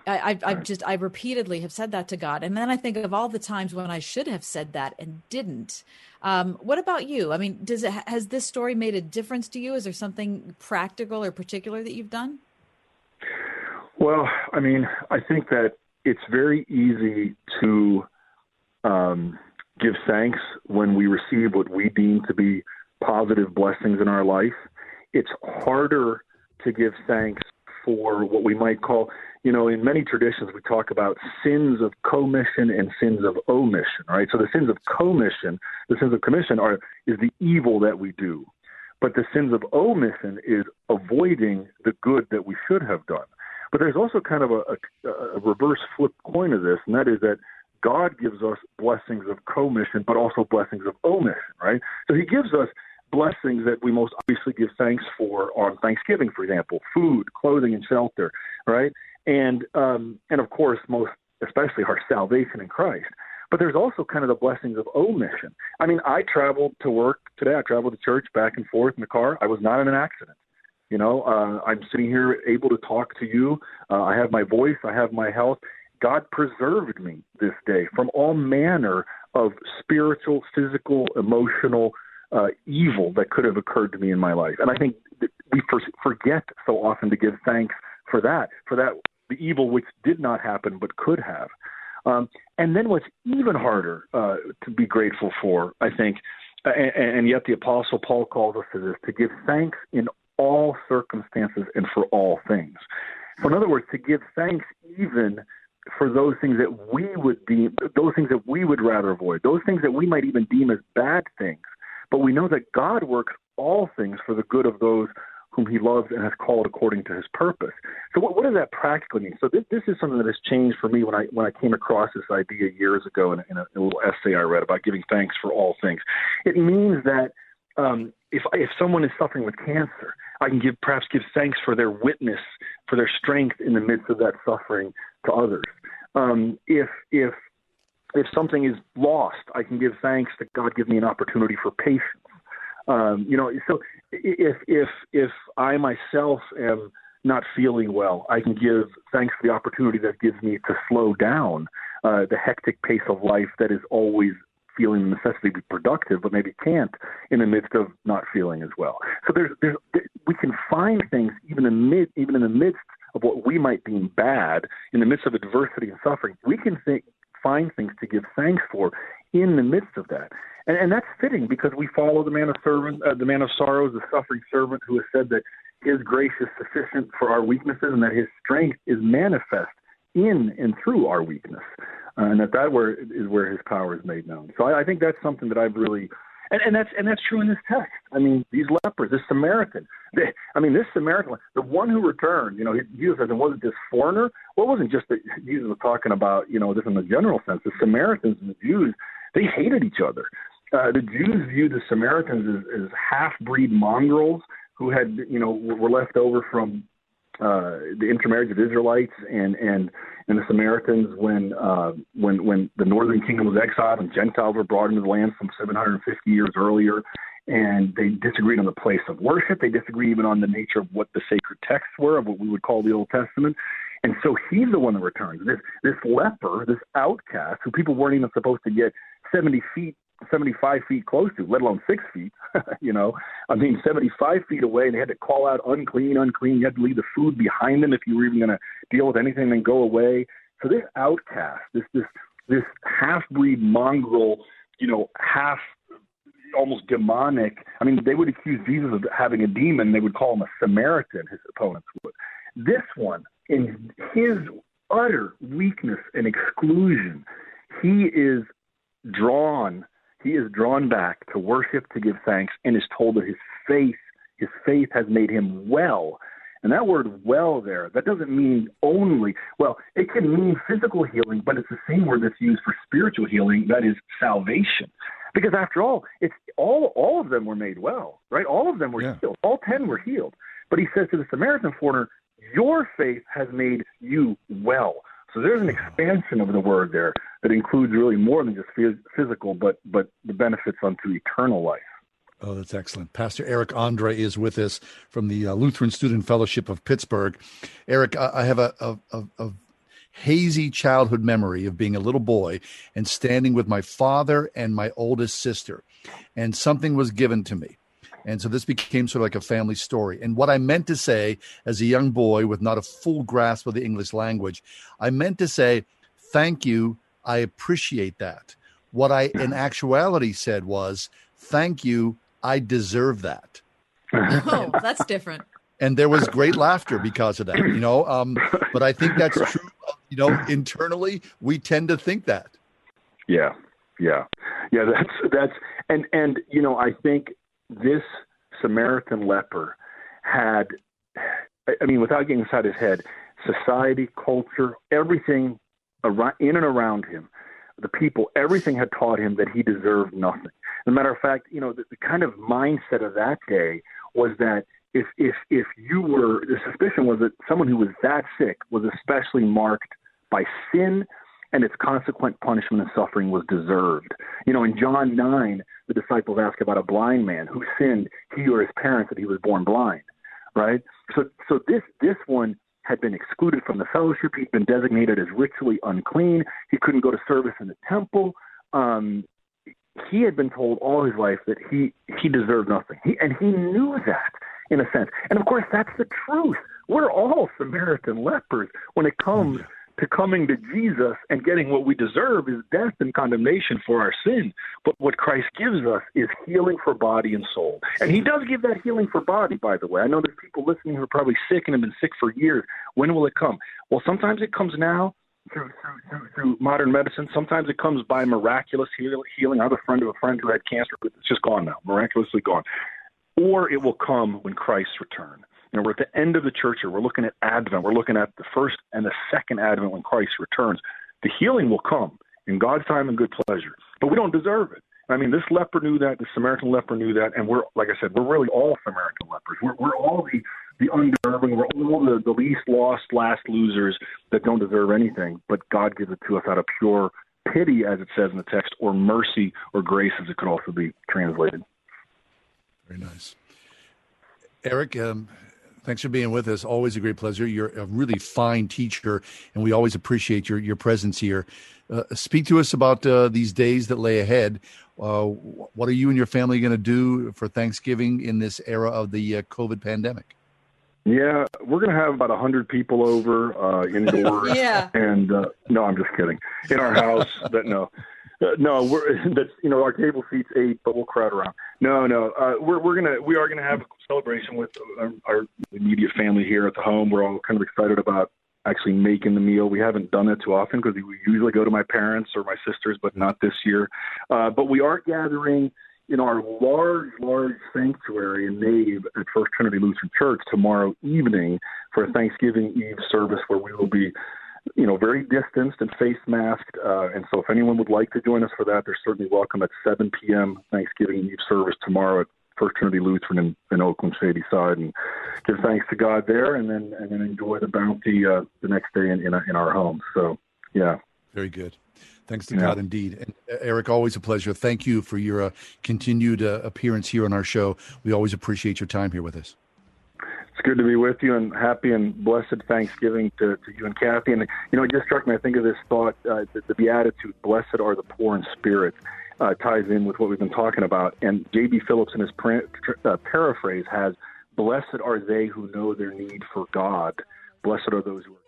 I, I, just, I repeatedly have said that to God, and then I think of all the times when I should have said that and didn't. Um, what about you? I mean, does it has this story made a difference to you? Is there something practical or particular that you've done? Well, I mean, I think that it's very easy to um, give thanks when we receive what we deem to be positive blessings in our life. It's harder to give thanks for what we might call you know, in many traditions, we talk about sins of commission and sins of omission, right? So the sins of commission, the sins of commission are is the evil that we do, but the sins of omission is avoiding the good that we should have done. But there's also kind of a, a, a reverse flip coin of this, and that is that God gives us blessings of commission, but also blessings of omission, right? So He gives us blessings that we most obviously give thanks for on Thanksgiving, for example, food, clothing, and shelter, right? and um, and of course, most especially our salvation in Christ. But there's also kind of the blessings of omission. I mean, I traveled to work today. I traveled to church back and forth in the car. I was not in an accident. You know, uh, I'm sitting here able to talk to you. Uh, I have my voice. I have my health. God preserved me this day from all manner of spiritual, physical, emotional uh, evil that could have occurred to me in my life. And I think we forget so often to give thanks for that, for that the evil which did not happen but could have. Um, and then what's even harder uh, to be grateful for, I think, and, and yet the Apostle Paul calls us to this to give thanks in all circumstances and for all things. So, in other words, to give thanks even for those things that we would deem, those things that we would rather avoid, those things that we might even deem as bad things. But we know that God works all things for the good of those whom he loves and has called according to his purpose. So what, what does that practically mean? So this, this is something that has changed for me when I when I came across this idea years ago in a, in a, in a little essay I read about giving thanks for all things. It means that um, if if someone is suffering with cancer, I can give perhaps give thanks for their witness, for their strength in the midst of that suffering to others. Um, if if if something is lost, I can give thanks that God give me an opportunity for patience. Um, you know, so if if if I myself am not feeling well, I can give thanks for the opportunity that gives me to slow down uh, the hectic pace of life that is always feeling the necessity to be productive, but maybe can't in the midst of not feeling as well. So there's, there's we can find things even in mid even in the midst of what we might deem bad, in the midst of adversity and suffering, we can think, find things to give thanks for in the midst of that. And, and that's fitting because we follow the man of servant, uh, the man of sorrows, the suffering servant who has said that his grace is sufficient for our weaknesses and that his strength is manifest in and through our weakness. Uh, and that that where is where his power is made known. So I, I think that's something that I've really and, and that's and that's true in this text. I mean, these lepers, this Samaritan. They, I mean, this Samaritan, the one who returned. You know, Jesus says, "And wasn't this foreigner?" Well, it wasn't just that Jesus was talking about. You know, this in the general sense. The Samaritans and the Jews, they hated each other uh, the Jews viewed the Samaritans as, as half-breed mongrels who had, you know, were left over from uh, the intermarriage of Israelites and and and the Samaritans when uh, when when the northern kingdom was exiled and Gentiles were brought into the land some 750 years earlier, and they disagreed on the place of worship. They disagreed even on the nature of what the sacred texts were of what we would call the Old Testament. And so he's the one that returns. This this leper, this outcast, who people weren't even supposed to get 70 feet 75 feet close to, let alone six feet. [LAUGHS] you know, I mean, 75 feet away, and they had to call out unclean, unclean. You had to leave the food behind them if you were even going to deal with anything, then go away. So this outcast, this this this half breed mongrel, you know, half almost demonic. I mean, they would accuse Jesus of having a demon. They would call him a Samaritan. His opponents would. This one, in his utter weakness and exclusion, he is drawn. He is drawn back to worship, to give thanks, and is told that his faith, his faith has made him well. And that word well there, that doesn't mean only, well, it can mean physical healing, but it's the same word that's used for spiritual healing, that is salvation. Because after all, it's all all of them were made well, right? All of them were yeah. healed. All ten were healed. But he says to the Samaritan foreigner, Your faith has made you well. So there's an expansion of the word there that includes really more than just physical, but but the benefits unto eternal life. Oh, that's excellent. Pastor Eric Andrae is with us from the uh, Lutheran Student Fellowship of Pittsburgh. Eric, I, I have a, a, a, a, hazy childhood memory of being a little boy and standing with my father and my oldest sister, and something was given to me. And so this became sort of like a family story. And what I meant to say as a young boy with not a full grasp of the English language, I meant to say, Thank you. I appreciate that. What I in actuality said was, Thank you. I deserve that. [LAUGHS] Oh, that's different. And there was great laughter because of that, you know. Um, but I think that's true. You know, internally, we tend to think that. Yeah, yeah, yeah. That's that's and and you know, I think this Samaritan leper had, I mean, without getting inside his head, society, culture, everything around, in and around him, the people, everything had taught him that he deserved nothing. As a matter of fact, you know, the, the kind of mindset of that day was that if if if you were the suspicion was that someone who was that sick was especially marked by sin and its consequent punishment and suffering was deserved. You know, in John 9, the disciples ask about a blind man who sinned, he or his parents, that he was born blind, right? So, so this this one had been excluded from the fellowship. He'd been designated as ritually unclean. He couldn't go to service in the temple. Um, he had been told all his life that he he deserved nothing, he, and he knew that in a sense. And of course, that's the truth. We're all Samaritan lepers when it comes to coming to Jesus and getting what we deserve is death and condemnation for our sin. But what Christ gives us is healing for body and soul. And He does give that healing for body, by the way. I know there's people listening who are probably sick and have been sick for years. When will it come? Well, sometimes it comes now. Through, through, through, modern medicine. Sometimes it comes by miraculous healing. I have a friend of a friend who had cancer, but it's just gone now, miraculously gone. Or it will come when Christ returns. You know, we're at the end of the church year. We're looking at Advent. We're looking at the first and the second Advent when Christ returns. The healing will come in God's time and good pleasure, but we don't deserve it. I mean, this leper knew that. The Samaritan leper knew that, and we're, like I said, we're really all Samaritan lepers. We're, we're all the the undeserving. We're all the, the least lost, last losers that don't deserve anything. But God gives it to us out of pure pity, as it says in the text, or mercy, or grace, as it could also be translated. Very nice, Eric. Um, Thanks for being with us. Always a great pleasure. You're a really fine teacher, and we always appreciate your, your presence here. Uh, speak to us about uh, these days that lay ahead. Uh, what are you and your family going to do for Thanksgiving in this era of the uh, COVID pandemic? Yeah, we're going to have about 100 people over uh, [LAUGHS] indoors. yeah. And uh, no, I'm just kidding. In our house, but no. Uh, no, we're [LAUGHS] that's you know our table seats eight, but we'll crowd around. No, no, uh, we're we're gonna we are gonna have a celebration with our, our immediate family here at the home. We're all kind of excited about actually making the meal. We haven't done it too often because we usually go to my parents or my sisters, but not this year. Uh, but we are gathering in our large, large sanctuary in Nave at First Trinity Lutheran Church tomorrow evening for a Thanksgiving Eve service where we will be you know, very distanced and face masked. Uh, and so, if anyone would like to join us for that, they're certainly welcome at 7 p.m. Thanksgiving Eve service tomorrow at First Trinity Lutheran in, in Oakland Shadyside, and give thanks to God there, and then and then enjoy the bounty uh, the next day in in, in our home. So, yeah, very good. Thanks to yeah. God indeed. And uh, Eric, always a pleasure. Thank you for your uh, continued uh, appearance here on our show. We always appreciate your time here with us it's good to be with you and happy and blessed Thanksgiving to, to you and Kathy. And, you know, it just struck me, I think of this thought, uh, the, the Beatitude, blessed are the poor in spirit, uh, ties in with what we've been talking about. And J.B. Phillips in his uh, paraphrase has, blessed are they who know their need for God. Blessed are those who are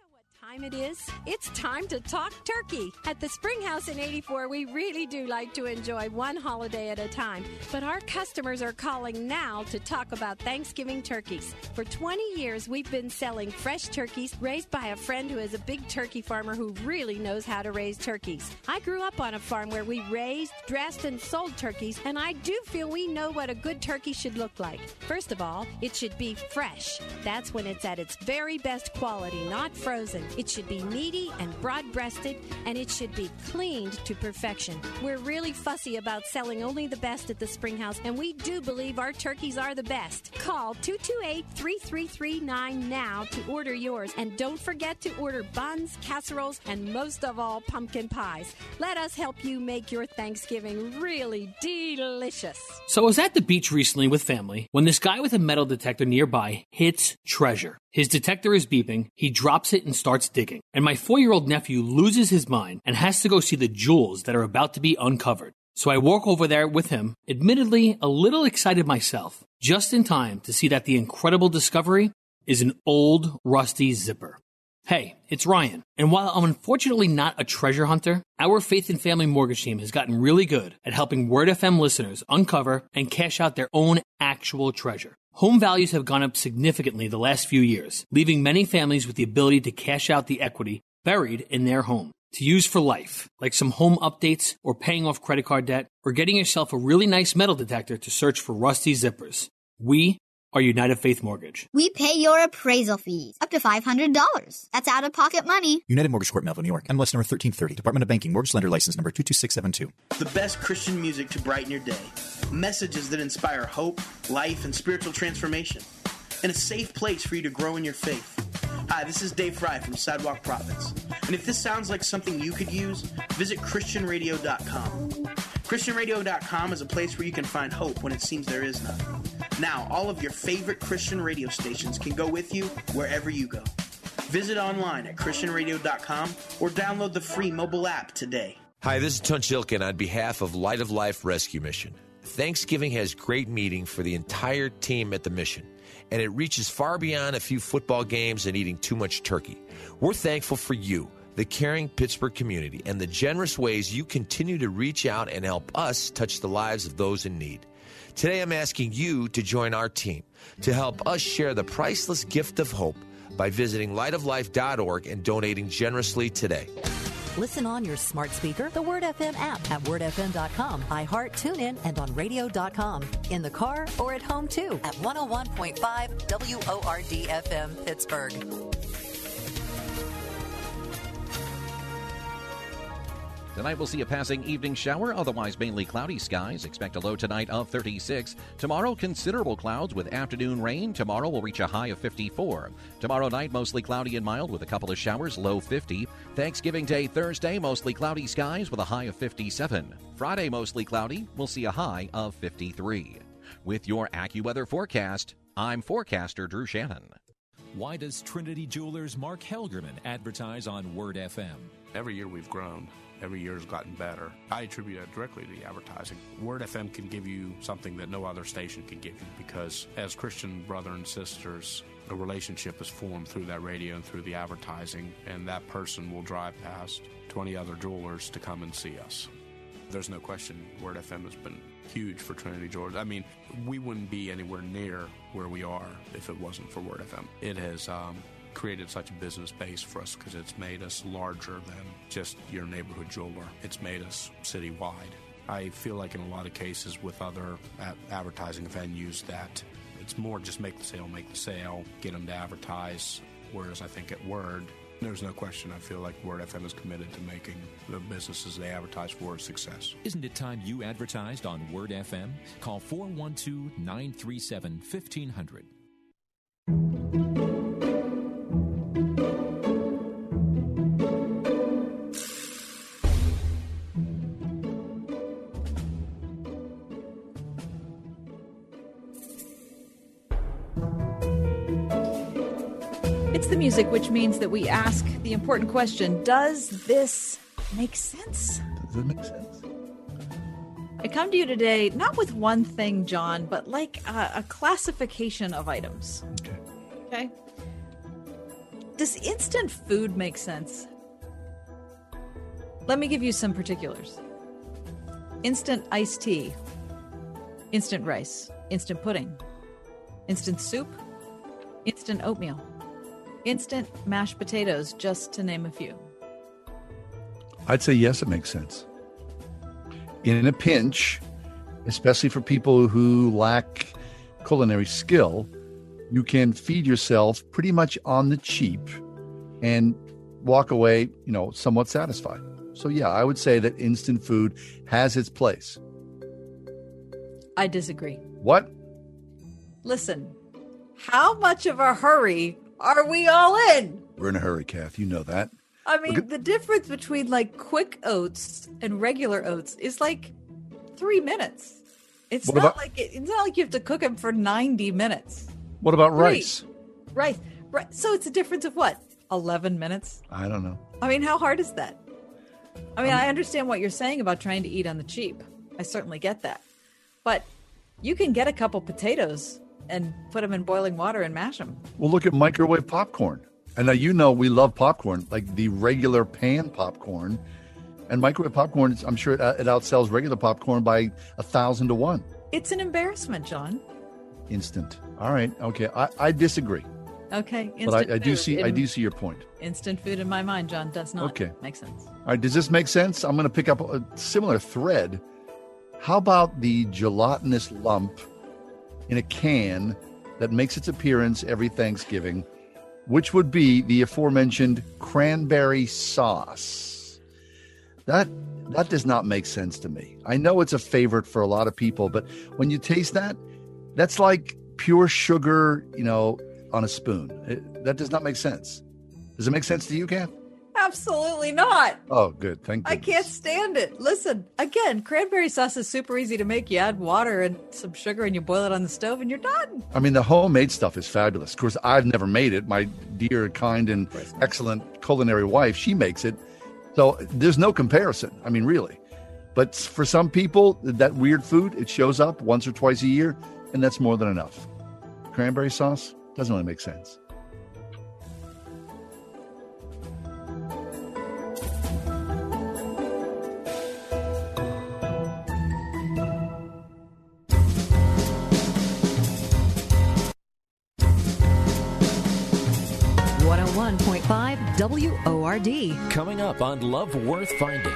time it is? It's time to talk turkey. At the Spring House in 84, we really do like to enjoy one holiday at a time, but our customers are calling now to talk about Thanksgiving turkeys. For 20 years, we've been selling fresh turkeys raised by a friend who is a big turkey farmer who really knows how to raise turkeys. I grew up on a farm where we raised, dressed, and sold turkeys, and I do feel we know what a good turkey should look like. First of all, it should be fresh. That's when it's at its very best quality, not frozen. It should be meaty and broad breasted, and it should be cleaned to perfection. We're really fussy about selling only the best at the Springhouse, and we do believe our turkeys are the best. Call 228 3339 now to order yours, and don't forget to order buns, casseroles, and most of all, pumpkin pies. Let us help you make your Thanksgiving really delicious. So I was at the beach recently with family when this guy with a metal detector nearby hits treasure. His detector is beeping, he drops it and starts digging. And my four year old nephew loses his mind and has to go see the jewels that are about to be uncovered. So I walk over there with him, admittedly a little excited myself, just in time to see that the incredible discovery is an old rusty zipper. Hey, it's Ryan. And while I'm unfortunately not a treasure hunter, our Faith and Family Mortgage team has gotten really good at helping Word FM listeners uncover and cash out their own actual treasure. Home values have gone up significantly the last few years, leaving many families with the ability to cash out the equity buried in their home to use for life, like some home updates or paying off credit card debt or getting yourself a really nice metal detector to search for rusty zippers. We are United Faith Mortgage. We pay your appraisal fees up to $500. That's out of pocket money. United Mortgage Corp, Melville, New York. MLS number 1330. Department of Banking. Mortgage lender license number 22672. The best Christian music to brighten your day. Messages that inspire hope, life, and spiritual transformation. And a safe place for you to grow in your faith. Hi, this is Dave Frey from Sidewalk Prophets. And if this sounds like something you could use, visit ChristianRadio.com. ChristianRadio.com is a place where you can find hope when it seems there is none. Now, all of your favorite Christian radio stations can go with you wherever you go. Visit online at ChristianRadio.com or download the free mobile app today. Hi, this is Tunch Ilkin on behalf of Light of Life Rescue Mission. Thanksgiving has great meaning for the entire team at the mission, and it reaches far beyond a few football games and eating too much turkey. We're thankful for you, the caring Pittsburgh community, and the generous ways you continue to reach out and help us touch the lives of those in need. Today, I'm asking you to join our team to help us share the priceless gift of hope by visiting lightoflife.org and donating generously today. Listen on your smart speaker, the Word FM app at wordfm.com, iHeart, TuneIn, and on radio.com. In the car or at home too at 101.5 WORD FM Pittsburgh. Tonight we'll see a passing evening shower, otherwise mainly cloudy skies. Expect a low tonight of 36. Tomorrow, considerable clouds with afternoon rain. Tomorrow will reach a high of 54. Tomorrow night, mostly cloudy and mild with a couple of showers, low 50. Thanksgiving Day, Thursday, mostly cloudy skies with a high of 57. Friday, mostly cloudy, we'll see a high of 53. With your AccuWeather forecast, I'm forecaster Drew Shannon. Why does Trinity Jewelers Mark Helgerman advertise on Word FM? Every year we've grown. Every year has gotten better. I attribute that directly to the advertising. Word FM can give you something that no other station can give you because, as Christian brother and sisters, a relationship is formed through that radio and through the advertising, and that person will drive past 20 other jewelers to come and see us. There's no question Word FM has been huge for Trinity Jewelers. I mean, we wouldn't be anywhere near where we are if it wasn't for Word FM. It has um, created such a business base for us because it's made us larger than just your neighborhood jeweler. It's made us citywide. I feel like in a lot of cases with other advertising venues that it's more just make the sale, make the sale, get them to advertise. Whereas I think at Word, there's no question. I feel like Word FM is committed to making the businesses they advertise for a success. Isn't it time you advertised on Word FM? Call 412 937 1500. Music, which means that we ask the important question Does this make sense? Does it make sense? I come to you today not with one thing, John, but like a, a classification of items. Okay. Okay. Does instant food make sense? Let me give you some particulars instant iced tea, instant rice, instant pudding, instant soup, instant oatmeal, instant mashed potatoes, just to name a few. I'd say yes, it makes sense. In a pinch, especially for people who lack culinary skill, you can feed yourself pretty much on the cheap and walk away, you know, somewhat satisfied. So, yeah, I would say that instant food has its place. I disagree. What? Listen, how much of a hurry are we all in? We're in a hurry, Kath. You know that. I mean, the difference between like quick oats and regular oats is like three minutes. It's What not about- like it, it's not like you have to cook them for ninety minutes. What about Right. rice? Right, right. So it's a difference of what? Eleven minutes. I don't know. I mean, how hard is that? I mean, I understand what you're saying about trying to eat on the cheap. I certainly get that. But you can get a couple potatoes and put them in boiling water and mash them. Well, look at microwave popcorn. And now you know we love popcorn, like the regular pan popcorn. And microwave popcorn, I'm sure it, it outsells regular popcorn by a thousand to one. It's an embarrassment, John. Instant. All right. Okay. I, I disagree. Okay, But I, I do see I do see your point. Instant food in my mind, John, does not Okay. make sense. All right. Does this make sense? I'm going to pick up a similar thread. How about the gelatinous lump in a can that makes its appearance every Thanksgiving, which would be the aforementioned cranberry sauce? That that does not make sense to me. I know it's a favorite for a lot of people, but when you taste that, that's like pure sugar, you know, on a spoon. It- that does not make sense. Does it make sense to you, Kath? Absolutely not. Oh, good. Thank you. I can't stand it. Listen, again, cranberry sauce is super easy to make. You add water and some sugar and you boil it on the stove and you're done. I mean, the homemade stuff is fabulous. Of course, I've never made it. My dear, kind, and excellent culinary wife, she makes it. So there's no comparison. I mean, really. But for some people, that weird food, it shows up once or twice a year, and that's more than enough. Cranberry sauce doesn't really make sense. WORD. Coming up on Love Worth Finding.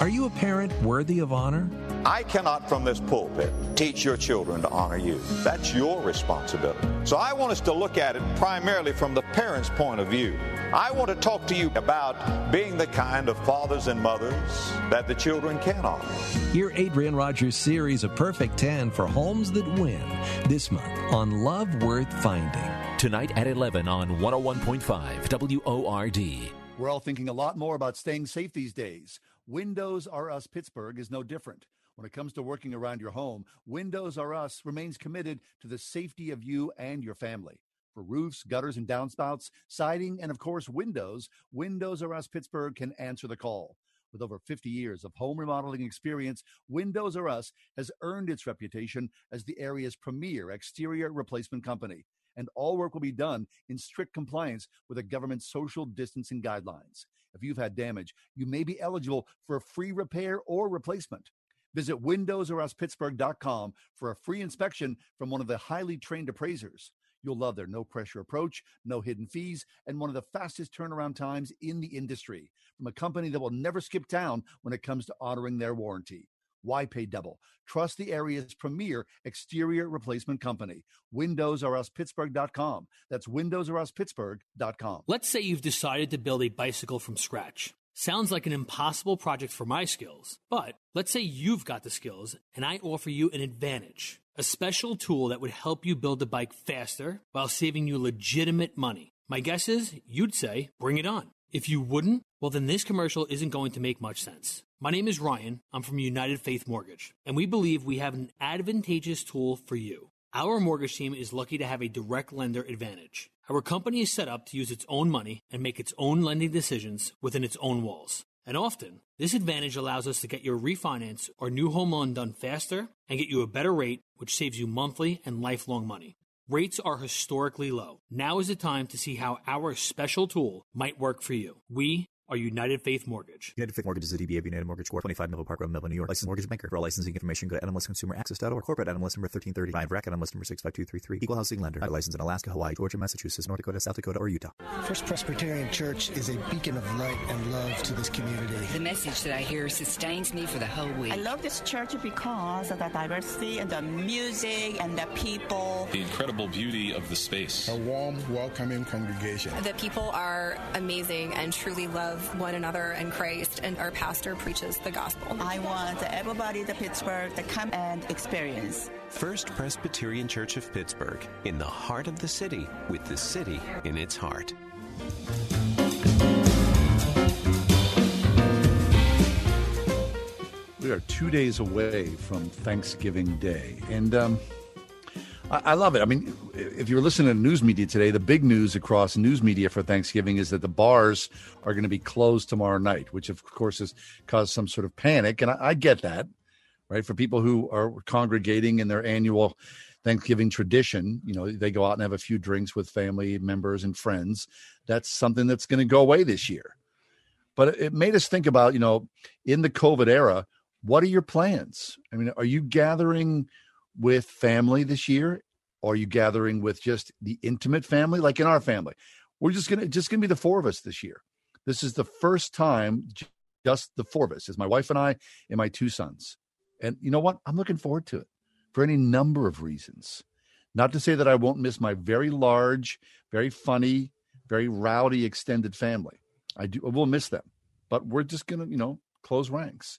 Are you a parent worthy of honor? I cannot from this pulpit teach your children to honor you. That's your responsibility. So I want us to look at it primarily from the parent's point of view. I want to talk to you about being the kind of fathers and mothers that the children can honor. Hear Adrian Rogers' series of Perfect 10 for Homes That Win this month on Love Worth Finding. Tonight at 11 on 101.5 WORD. We're all thinking a lot more about staying safe these days. Windows R Us Pittsburgh is no different. When it comes to working around your home, Windows R Us remains committed to the safety of you and your family. For roofs, gutters, and downspouts, siding, and of course, windows, Windows R Us Pittsburgh can answer the call. With over 50 years of home remodeling experience, Windows R Us has earned its reputation as the area's premier exterior replacement company. And all work will be done in strict compliance with the government's social distancing guidelines. If you've had damage, you may be eligible for a free repair or replacement. Visit windowsoruspittsburgh.com for a free inspection from one of the highly trained appraisers. You'll love their no pressure approach, no hidden fees, and one of the fastest turnaround times in the industry from a company that will never skip town when it comes to honoring their warranty. Why pay double? Trust the area's premier exterior replacement company, windowsoruspittsburgh.com. That's windowsoruspittsburgh.com. Let's say you've decided to build a bicycle from scratch. Sounds like an impossible project for my skills, but let's say you've got the skills and I offer you an advantage a special tool that would help you build the bike faster while saving you legitimate money. My guess is you'd say, bring it on. If you wouldn't, well, then this commercial isn't going to make much sense. My name is Ryan. I'm from United Faith Mortgage, and we believe we have an advantageous tool for you. Our mortgage team is lucky to have a direct lender advantage. Our company is set up to use its own money and make its own lending decisions within its own walls. And often, this advantage allows us to get your refinance or new home loan done faster and get you a better rate, which saves you monthly and lifelong money. Rates are historically low. Now is the time to see how our special tool might work for you. We are United Faith Mortgage. United Faith Mortgage is a DBA of United Mortgage Corp. 25 Melville Park Road, Melville, New York. Licensed mortgage banker. For all licensing information, go to NMLSConsumerAccess.org. Corporate NMLS number 1335. REC NMLS number 65233. Equal housing lender. Licensed in Alaska, Hawaii, Georgia, Massachusetts, North Dakota, South Dakota, or Utah. First Presbyterian Church is a beacon of light and love to this community. The message that I hear sustains me for the whole week. I love this church because of the diversity and the music and the people. The incredible beauty of the space. A warm, welcoming congregation. The people are amazing and truly love one another and Christ, and our pastor preaches the gospel. I want everybody to Pittsburgh to come and experience. First Presbyterian Church of Pittsburgh, in the heart of the city, with the city in its heart. We are two days away from Thanksgiving Day. And um, I, love it. I mean, if you're listening to news media today, the big news across news media for Thanksgiving is that the bars are going to be closed tomorrow night, which of course has caused some sort of panic. And I, I get that, right? For people who are congregating in their annual Thanksgiving tradition, you know, they go out and have a few drinks with family members and friends. That's something that's going to go away this year. But it made us think about, you know, in the COVID era, what are your plans? I mean, are you gathering with family this year? Are you gathering with just the intimate family? Like in our family, we're just gonna just gonna be the four of us this year. This is the first time just the four of us, is my wife and I and my two sons. And you know what? I'm looking forward to it for any number of reasons. Not to say that I won't miss my very large, very funny, very rowdy extended family. I do. I will miss them, but we're just gonna, you know, close ranks.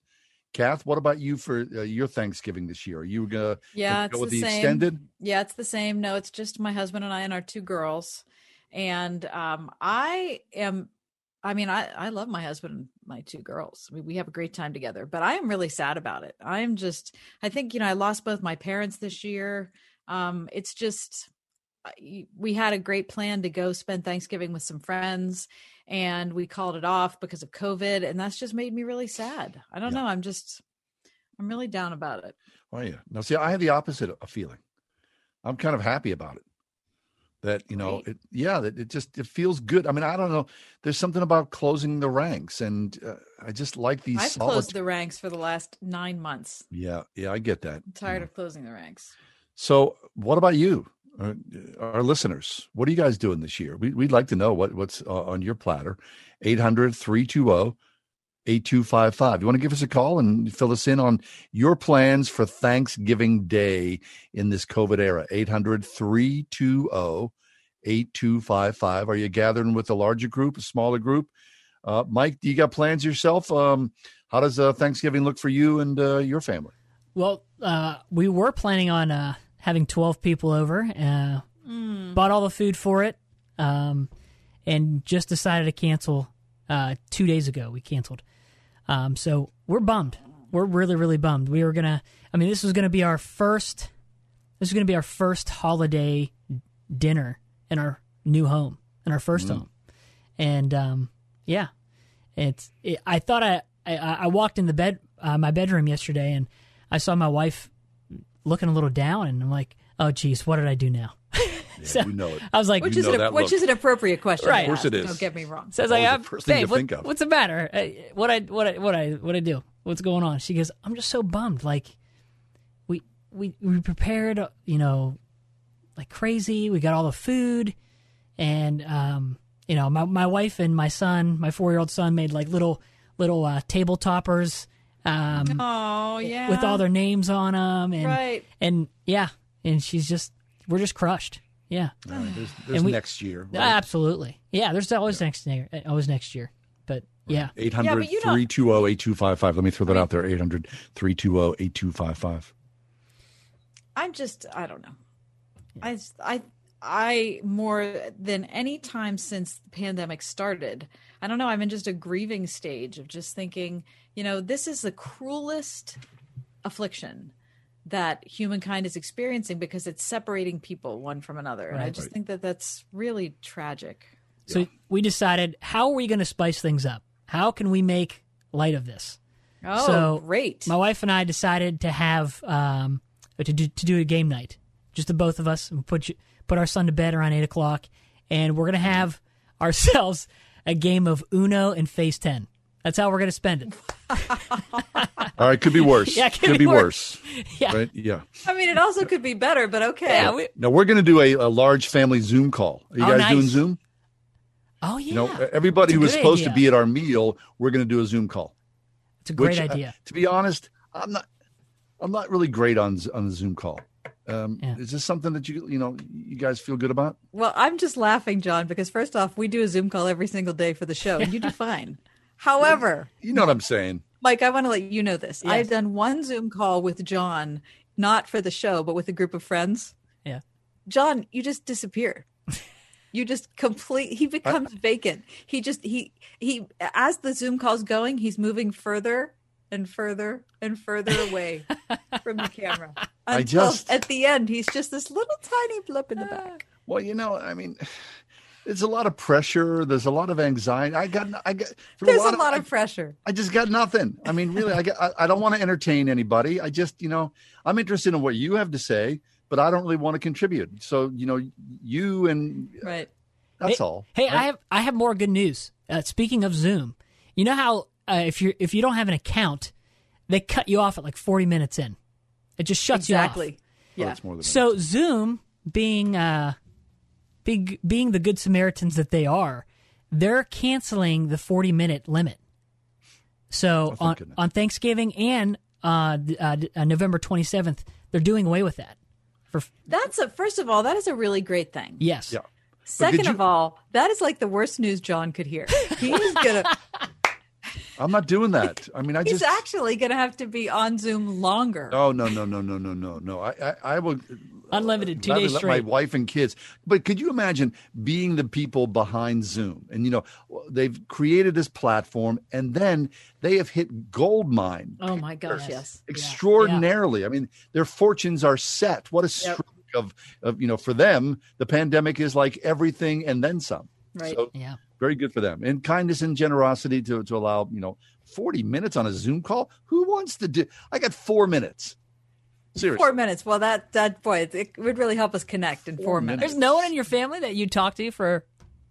Kath, what about you for uh, your Thanksgiving this year? Are you gonna yeah, go with the, the, same. extended? Yeah, it's the same. No, it's just my husband and I and our two girls. And um, I am. I mean, I I love my husband and my two girls. I mean, we have a great time together. But I am really sad about it. I'm just. I think you know I lost both my parents this year. Um, it's just we had a great plan to go spend Thanksgiving with some friends and we called it off because of COVID. And that's just made me really sad. I don't yeah. know. I'm just, I'm really down about it. Oh, yeah. Now, see, I have the opposite of feeling. I'm kind of happy about it. That, you know, right. it, yeah, that it just, it feels good. I mean, I don't know. There's something about closing the ranks. And uh, I just like these. I've solid... closed the ranks for the last nine months. Yeah. Yeah. I get that. I'm tired yeah. of closing the ranks. So, what about you? Uh, our listeners, what are you guys doing this year? We, would like to know what, what's uh, on your platter. 800 320 8255. You want to give us a call and fill us in on your plans for Thanksgiving Day in this COVID era? 800 320 8255. Are you gathering with a larger group, a smaller group? Uh, Mike, do you got plans yourself? Um, how does uh, Thanksgiving look for you and uh, your family? Well, uh, we were planning on having 12 people over. Uh, mm. Bought all the food for it, um, and just decided to cancel uh, two days ago. We canceled. Um, so we're bummed. We're really, really bummed. We were gonna. I mean, this was gonna be our first. This is gonna be our first holiday dinner in our new home, in our first mm. home, and um, yeah, it's. It, I thought I, I, I walked in the bed, uh, my bedroom yesterday, and I saw my wife looking a little down, and I'm like, oh, geez, what did I do now? [LAUGHS] Yeah, so you know it. I was like, which is an, which is an appropriate question, right? Of course it is. Don't get me wrong. So I was like, I'm, babe, what, what's the matter? Uh, what I what I what I what I do? What's going on? She goes, I'm just so bummed. Like, we we we prepared, you know, like crazy. We got all the food, and um, you know, my my wife and my son, my four year old son, made like little little uh, table toppers um, oh yeah, with all their names on them, and right. and yeah, and she's just we're just crushed. Yeah, right, there's, [SIGHS] there's we, next year. Right? Absolutely, yeah. There's always yeah. next year, always next year. But yeah, 800 320 8255. Let me throw that out there 800 320 8255. I'm just, I don't know. I, I, I more than any time since the pandemic started, I don't know. I'm in just a grieving stage of just thinking, you know, this is the cruelest affliction that humankind is experiencing because it's separating people one from another. Right. And I just right. think that that's really tragic. So yeah. we decided, how are we going to spice things up? How can we make light of this? Oh, so great! My wife and I decided to have um, to do to do a game night just the both of us. And put you, put our son to bed around eight o'clock, and we're gonna have ourselves a game of Uno and Phase Ten. That's how we're gonna spend it. All right, could be worse. Yeah, it could be be worse. [LAUGHS] Yeah. Right? Yeah. I mean, it also could be better, but okay. Yeah, we, Now we're going to do a, a large family Zoom call. Are you Oh, guys nice. doing Zoom? oh yeah, You know, everybody who was good supposed to be at our meal, we're going to do a Zoom call. it's a great which, uh, idea. to be honest, I'm not. I'm not really great on on the Zoom call. Um, Yeah. Is this something that you you know you guys feel good about? Well, I'm just laughing, John, because first off, we do a Zoom call every single day for the show, and you do fine. However, You know what I'm saying? Mike, I want to let you know this. Yes. I've done one Zoom call with John, not for the show, but with a group of friends. Yeah. John, you just disappear. [LAUGHS] You just complete. He becomes vacant. He just he he as the Zoom call's going, he's moving further and further and further away [LAUGHS] from the camera. I Until just- at the end, he's just this little tiny blip in the back. Well, you know, I mean, there's a lot of pressure. There's a lot of anxiety. I got, I got. There's a of- lot I- of pressure. I just got nothing. I mean, really, I, got, I, I don't want to entertain anybody. I just, you know, I'm interested in what you have to say, but I don't really want to contribute. So, you know, you and Right. that's hey, all. Hey, right? I have I have more good news. Uh, speaking of Zoom, you know how uh, if you if you don't have an account, they cut you off at like 40 minutes in. It just shuts Exactly. you off. Oh, Yeah. it's more than So Zoom, being uh, being being the good Samaritans that they are, they're canceling the 40 minute limit. So thank on goodness. on Thanksgiving and uh, uh, uh, November 27th, they're doing away with that. For That's a first of all, that is a really great thing. yes, yeah. Second you- of all, that is like the worst news John could hear. He's gonna [LAUGHS] I'm not doing that. I mean, I he's just. actually gonna have to be on Zoom longer. Oh no no no no no no no! I I, I will uh, unlimited two gladly days let straight. my wife and kids. But could you imagine being the people behind Zoom? And you know they've created this platform, and then they have hit gold mine Oh my gosh, yes. extraordinarily. I mean, their fortunes are set. What a Yep. stroke of of you know for them. The pandemic is like everything and then some. Right. So Yeah. Very good for them. And kindness and generosity to to allow you know forty minutes on a Zoom call. Who wants to do? I got four minutes. Seriously. Four minutes. Well, that that boy, it, it would really help us connect in four, minutes. There's no one in your family that you talk to for.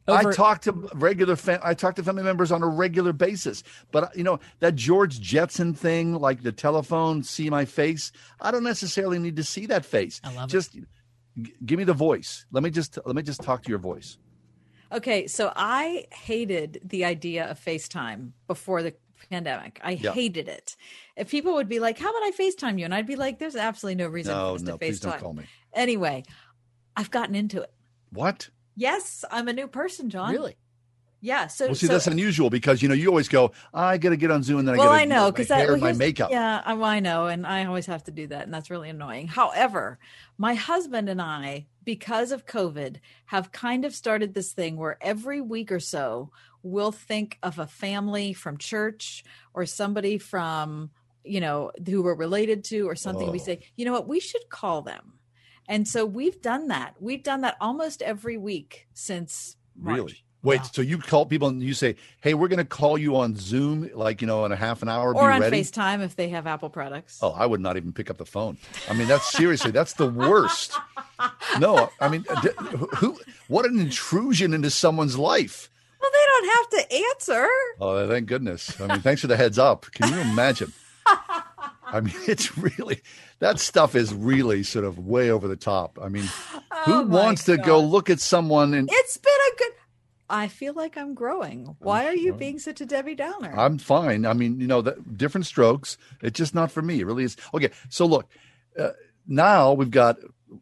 I Over, talk to regular fam- I talk to family members on a regular basis. But you know that George Jetson thing, like the telephone, see my face. I don't necessarily need to see that face. I love it. just g- give me the voice. Let me just let me just talk to your voice. Okay, so I hated the idea of FaceTime before the pandemic. I Yeah. hated it. If people would be like, "How about I FaceTime you?" and I'd be like, "There's absolutely no reason No, for us no, to please don't FaceTime." call me. Anyway, I've gotten into it. What? Yes, I'm a new person, John. Really? Yeah. So, Well, see, so that's unusual because you know you always go, I got to get on Zoom and then I well, got to I know because my that hair well, my makeup. Yeah, I, well, I know, and I always have to do that, and that's really annoying. However, my husband and I, because of COVID, have kind of started this thing where every week or so we'll think of a family from church or somebody from you know who we're related to or something. We Oh. say, you know what, we should call them. And so we've done that. We've done that almost every week since March. Really? Wait, so you call people and you say, "Hey, we're going to call you on Zoom, like you know, in a half an hour. Or on ready." FaceTime if they have Apple products. Oh, I would not even pick up the phone. I mean, that's seriously, that's the worst. No, I mean, who? What an intrusion into someone's life. Well, they don't have to answer. Oh, thank goodness. I mean, thanks for the heads up. Can you imagine? [LAUGHS] I mean, it's really that stuff is really sort of way over the top. I mean, oh who Oh, my wants to go look at someone and It's been a good. I feel like I'm growing. Why are you being such a Debbie Downer? I'm fine. I mean, you know, the, different strokes. It's just not for me. It really is. Okay, so look, uh, now we've got.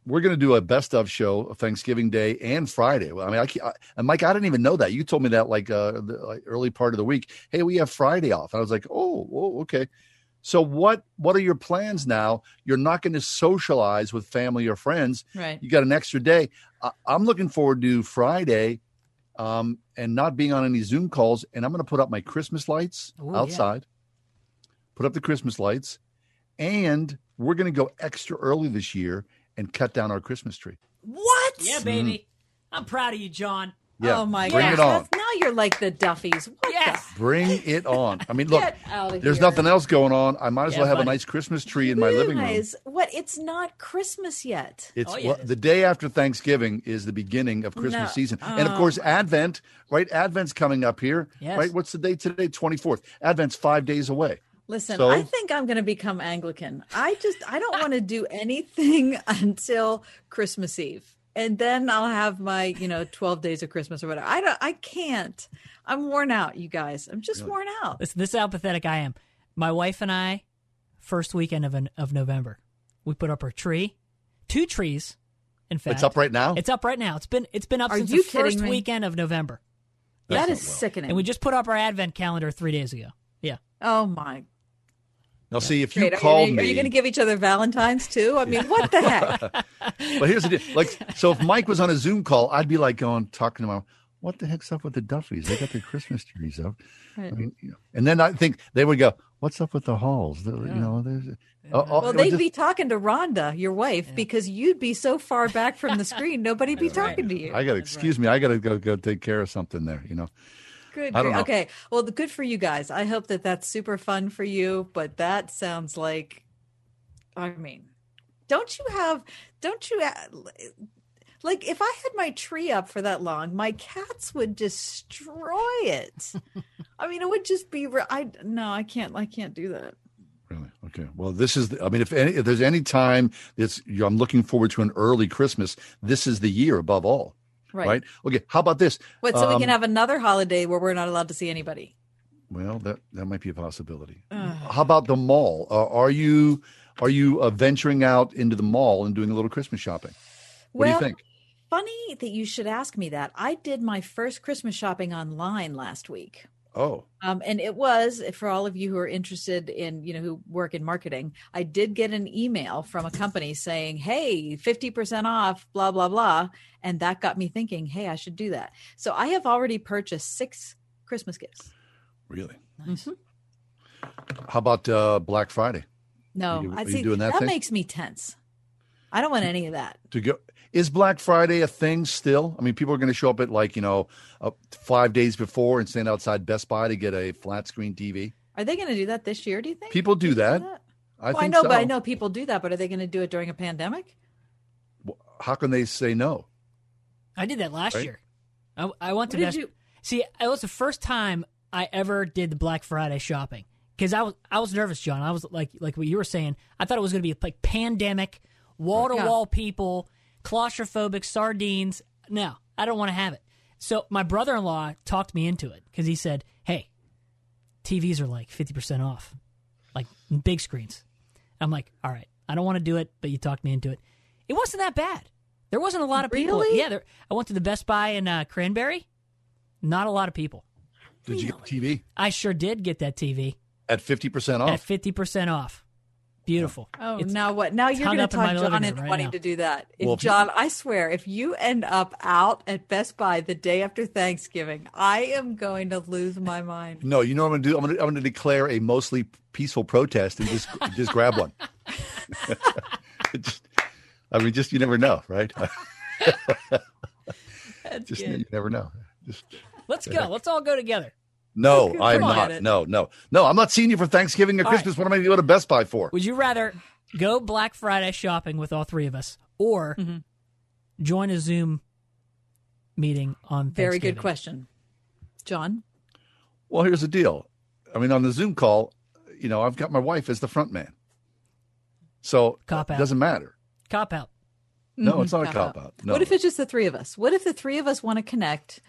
We're going to do a best of show of Thanksgiving Day and Friday. Well, I mean, I, can't- I and Mike, I didn't even know that. You told me that like uh, the like, early part of the week. Hey, we have Friday off. I was like, oh, oh, okay. So what? What are your plans now? You're not going to socialize with family or friends. Right. You got an extra day. I, I'm looking forward to Friday, um, and not being on any Zoom calls. And I'm going to put up my Christmas lights Ooh, yeah. outside. Put up the Christmas lights, and we're going to go extra early this year and cut down our Christmas tree. what? Yeah, baby. I'm proud of you, John. Yeah, oh my bring gosh. it on. That's, now you're like the Duffys. What yes. Bring it on. I mean, look, there's here. nothing else going on. I might as Yeah, well have buddy. a nice Christmas tree in my living room. What? It's not Christmas yet. It's Oh, yeah, well, it is. the day after Thanksgiving is the beginning of Christmas No. season, and of Oh, course Advent. Right, Advent's coming up here. Yes. Right, what's the date today? Twenty fourth. Advent's five days away. Listen, So? I think I'm going to become Anglican. I just I don't want to do anything [LAUGHS] until Christmas Eve. And then I'll have my, you know, 12 days of Christmas or whatever. I don't I can't. I'm worn out, you guys. I'm just worn out. Listen, this is how pathetic I am. My wife and I, first weekend of of November, we put up our tree, two trees. In fact, It's up right now? It's up right now. It's been it's been up Are since you the first me? weekend of November, That is sickening. and we just put up our advent calendar three days ago. Yeah, oh my Now, see if you Great. Are you, me. Are you going to give each other Valentines too? I mean, what the heck? [LAUGHS] but here's the deal. Like, so if Mike was on a Zoom call, I'd be like going talking to him. What the heck's up with the Duffys? They got their Christmas trees up. Right. I mean, you know, and then I think they would go, "What's up with the halls?" The- You know, there's. Oh, oh, uh, uh, Well, it they'd just- be talking to Rhonda, your wife, because you'd be so far back from the screen, nobody'd be talking to you. I got to excuse me. I got to go go take care of something there. You know. Good. I don't know. Okay. Well, the, good for you guys. I hope that that's super fun for you. But that sounds like, I mean, don't you have? Don't you? Like, if I had my tree up for that long, my cats would destroy it. [LAUGHS] I mean, it would just be. I no, I can't. I can't do that. Really? Okay. Well, this is. The, I mean, if any, if there's any time that's I'm looking forward to an early Christmas, this is the year above all. Right. Okay. How about this? What? So we Um, can have another holiday where we're not allowed to see anybody. Well, that that might be a possibility. How about the mall? Uh, are you are you uh, venturing out into the mall and doing a little Christmas shopping? What well, do you think? Funny that you should ask me that. I did my first Christmas shopping online last week. Oh, Um, and it was for all of you who are interested in, you know, who work in marketing. I did get an email from a company saying, "Hey, fifty percent off," blah blah blah, and that got me thinking, "Hey, I should do that." So I have already purchased six Christmas gifts. really? Mhm. How about uh, Black Friday? No, you- I see doing that that makes me tense. I don't want any of that. To go is Black Friday a thing still? I mean, people are going to show up at like you know uh, five days before and stand outside Best Buy to get a flat screen TV. Are they going to do that this year? Do you think People do that. I well, I know, so. but I know people do that. But are they going to do it during a pandemic? How can they say no? I did that last Right. year. I, I went to What did Best. you- See, it was the first time I ever did the Black Friday shopping because I was I was nervous, John. I was like like what you were saying. I thought it was going to be like pandemic, wall to wall people, claustrophobic sardines. No, I don't want to have it. So my brother in law talked me into it because he said, "Hey, TVs are like fifty percent off, like big screens." I'm like, "All right, I don't want to do it," but you talked me into it. It wasn't that bad. There wasn't a lot of people. Really? Yeah, there, I went to the Best Buy in uh, Cranberry. Not a lot of people. Did you get a TV I sure did get that TV at fifty percent off. at off? fifty percent off. Beautiful. Oh, It's- now what? Now you're going to up in my talk living John room into right wanting now. to do that. If Well, John, I swear, if you end up out at Best Buy the day after Thanksgiving, I am going to lose my mind. No, you know what I'm going to do? I'm going to, I'm going to declare a mostly peaceful protest and just just grab one. [LAUGHS] Just- I mean, just you never know, right? [LAUGHS] That's just good. you never know. Just Let's go. Let's all go together. No, [LAUGHS] I'm not. No, no, no. I'm not seeing you for Thanksgiving or All right. Christmas. What am I going to go to Best Buy for? Would you rather go Black Friday shopping with all three of us, or Mm-hmm. join a Zoom meeting on Facebook? Very good question, John. Well, here's the deal. I mean, on the Zoom call, you know, I've got my wife as the front man, so Cop it out. doesn't matter. Cop out. No, it's not a Mhm. cop out. No. What if it's just the three of us? What if the three of us want to connect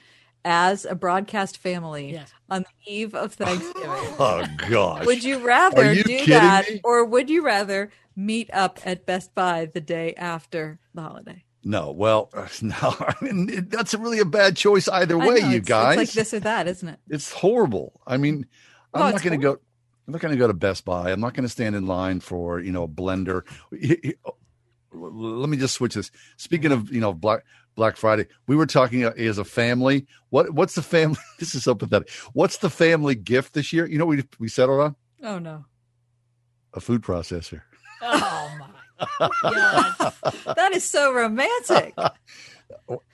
as a broadcast family on the eve of Thanksgiving? [LAUGHS] Oh gosh. Would you rather Are you do that, me? or would you rather meet up at Best Buy the day after the holiday? No. Well, [LAUGHS] no. I mean, it, that's really a bad choice either way, know, you it's, guys. It's like this or that, isn't it? It's horrible. I mean, I'm Oh, not going to go. I'm not going to go to Best Buy. I'm not going to stand in line for you know a blender. Let me just switch this. Speaking of you know Black Black Friday, we were talking uh, as a family. What what's the family? [LAUGHS] This is so pathetic. What's the family gift this year? You know what we we settled on Oh no. a food processor. Oh my! [LAUGHS] God, that is so romantic. [LAUGHS]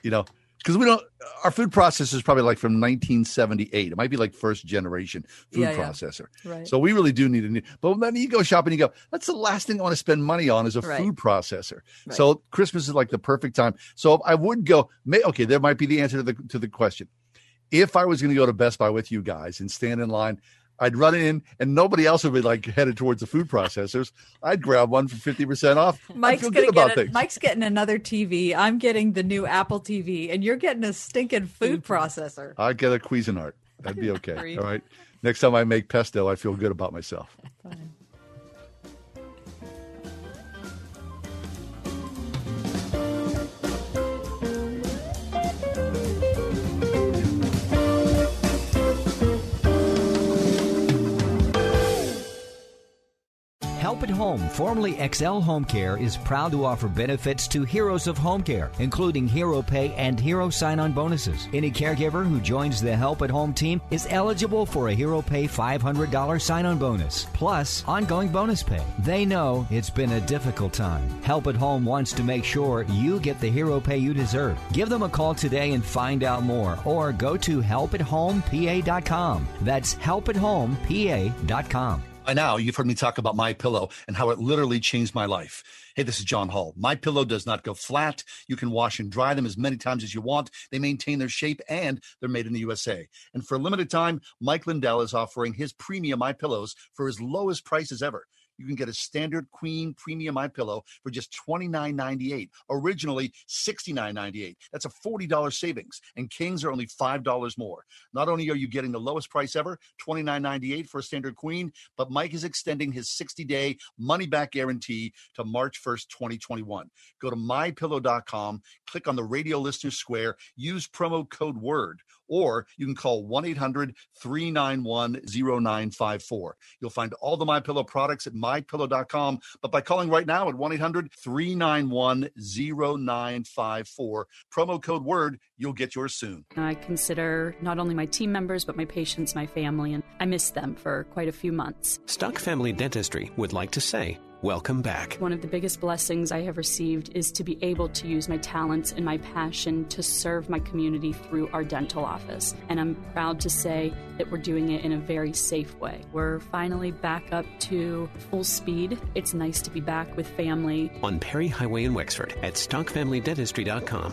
You know, because we don't our food processor is probably like from 1978 it might be like first generation food Yeah, yeah. processor Right. so we really do need a new but then you go shopping you go that's the last thing i want to spend money on is a Right. food processor Right. so christmas is like the perfect time so i would go may, okay there might be the answer to the to the question if i was going to go to best buy with you guys and stand in line I'd run in and nobody else would be like headed towards the food processors. I'd grab one for 50% off. I Mike's feel good about get it. things. Mike's getting another TV. I'm getting the new Apple TV, and you're getting a stinking food processor. I'd get a Cuisinart. That'd be [LAUGHS] okay. All right. Next time I make pesto, I feel good about myself. Help at Home, formerly XL Home Care, is proud to offer benefits to heroes of home care, including Hero Pay and Hero Sign On bonuses. Any caregiver who joins the Help at Home team is eligible for a Hero Pay $500 sign on bonus, plus ongoing bonus pay. They know it's been a difficult time. Help at Home wants to make sure you get the Hero Pay you deserve. Give them a call today and find out more, or go to helpathomepA.com. That's helpathomepA.com. By now, you've heard me talk about My Pillow and how it literally changed my life. Hey, this is John Hall. My Pillow does not go flat. You can wash and dry them as many times as you want. They maintain their shape and they're made in the USA. And for a limited time, Mike Lindell is offering his premium My Pillows for his lowest prices ever. You can get a standard queen premium MyPillow for just $29.98. Originally $69.98. That's a $40 savings. And kings are only $5 more. Not only are you getting the lowest price ever, $29.98 for a standard queen, but Mike is extending his 60-day money-back guarantee to March 1st, 2021. Go to mypillow.com, click on the radio listener square, use promo code WORD, or you can call 1-800-391-0954. You'll find all the MyPillow products at mypillow.com, but by calling right now at 1-800-391-0954, promo code WORD, you'll get yours soon. I consider not only my team members, but my patients, my family, and I miss them for quite a few months. Stuck Family Dentistry would like to say, Welcome back. One of the biggest blessings I have received is to be able to use my talents and my passion to serve my community through our dental office. And I'm proud to say that we're doing it in a very safe way. We're finally back up to full speed. It's nice to be back with family. On Perry Highway in Wexford at StuckFamilyDentistry.com.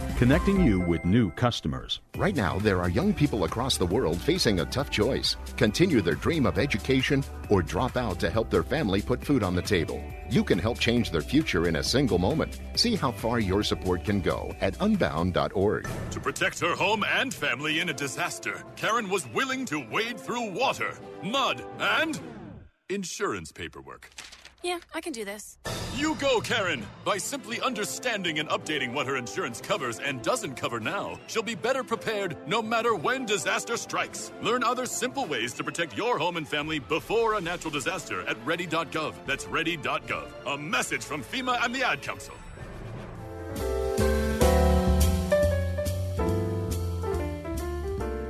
Connecting you with new customers. Right now, there are young people across the world facing a tough choice continue their dream of education or drop out to help their family put food on the table. You can help change their future in a single moment. See how far your support can go at unbound.org. To protect her home and family in a disaster, Karen was willing to wade through water, mud, and insurance paperwork. Yeah, I can do this. You go, Karen! By simply understanding and updating what her insurance covers and doesn't cover now, she'll be better prepared no matter when disaster strikes. Learn other simple ways to protect your home and family before a natural disaster at ready.gov. That's ready.gov. A message from FEMA and the Ad Council.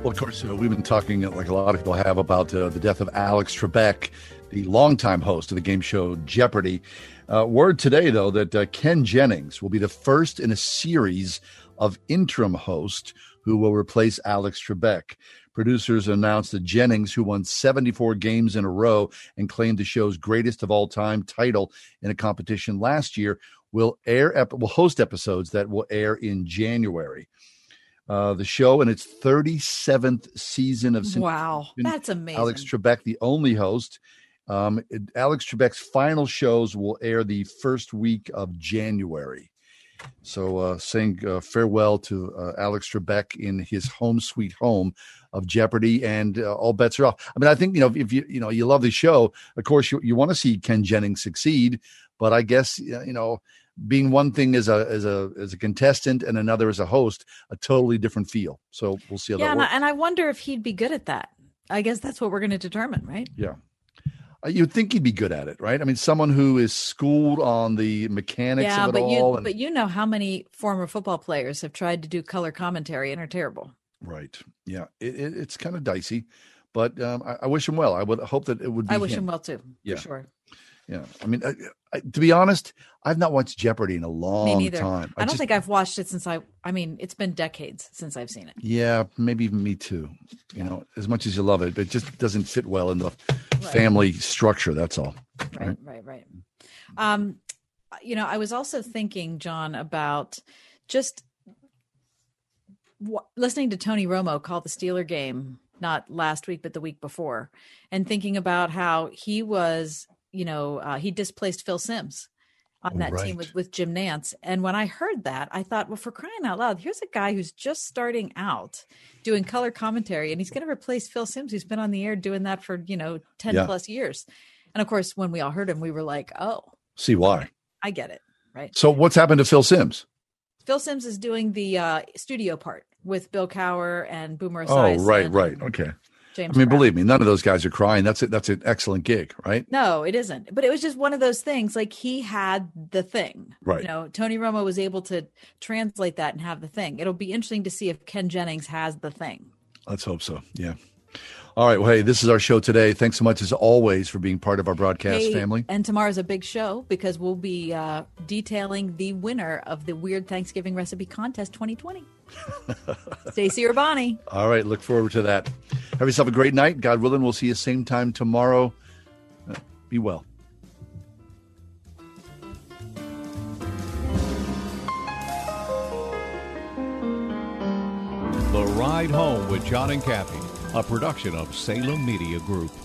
Well, of course, uh, we've been talking, uh, like a lot of people have, about uh, the death of Alex Trebek, the longtime host of the game show Jeopardy. Uh, word today, though, that uh, Ken Jennings will be the first in a series of interim hosts who will replace Alex Trebek. Producers announced that Jennings, who won 74 games in a row and claimed the show's greatest of all time title in a competition last year, will air ep- will host episodes that will air in January. Uh, the show in its 37th season of Wow, that's amazing. Alex Trebek, the only host. Um, it- Alex Trebek's final shows will air the first week of January. So, uh, saying uh, farewell to uh, Alex Trebek in his home sweet home of Jeopardy, and uh, all bets are off. I mean, I think you know if you you know you love the show, of course you you want to see Ken Jennings succeed, but I guess you know being one thing as a as a as a contestant and another as a host, a totally different feel. So we'll see how Yeah, and I, and I wonder if he'd be good at that. I guess that's what we're going to determine, right? Yeah. Uh, You'd think he'd be good at it, right? I mean, someone who is schooled on the mechanics yeah, of it but all. you and- but you know how many former football players have tried to do color commentary and are terrible. Right. Yeah. It, it, it's kind of dicey, but um, I, I wish him well. I would hope that it would be. I wish him well too. Yeah. For sure. Yeah. I mean, I, to be honest, I've not watched Jeopardy in a long time. I don't just- think I've watched it since I. I mean, it's been decades since I've seen it. Yeah, maybe even me too. You know, as much as you love it, but it just doesn't fit well in the family structure. That's all. Right, right, right. Um, you know, I was also thinking, John, about just w- listening to Tony Romo call the Steeler game not last week but the week before, and thinking about how he was, you know, uh, he displaced Phil Simms on that right. team with with Jim Nantz. And when I heard that, I thought, well, for crying out loud, here's a guy who's just starting out doing color commentary, and he's going to replace Phil Simms, who's been on the air doing that for you know ten Yeah. plus years. And of course, when we all heard him, we were like, oh, See why? I get it, right? So, what's happened to Phil Simms? Phil Simms is doing the uh, studio part with Bill Cowher and Boomer Oh, Esiason right, right, okay. James I mean, Brown. believe me, none of those guys are crying. That's it. That's an excellent gig, right? No, it isn't. But it was just one of those things. Like he had the thing, Right. You know, Tony Romo was able to translate that and have the thing. It'll be interesting to see if Ken Jennings has the thing. Let's hope so. Yeah. All right. Well, hey, this is our show today. Thanks so much, as always, for being part of our broadcast Hey, family. And tomorrow's a big show because we'll be uh, detailing the winner of the Weird Thanksgiving Recipe Contest 2020. [LAUGHS] Stacey Urbani. All right. Look forward to that. Have yourself a great night. God willing, we'll see you same time tomorrow. Uh, be well. The Ride Home with John and Kathy, a production of Salem Media Group.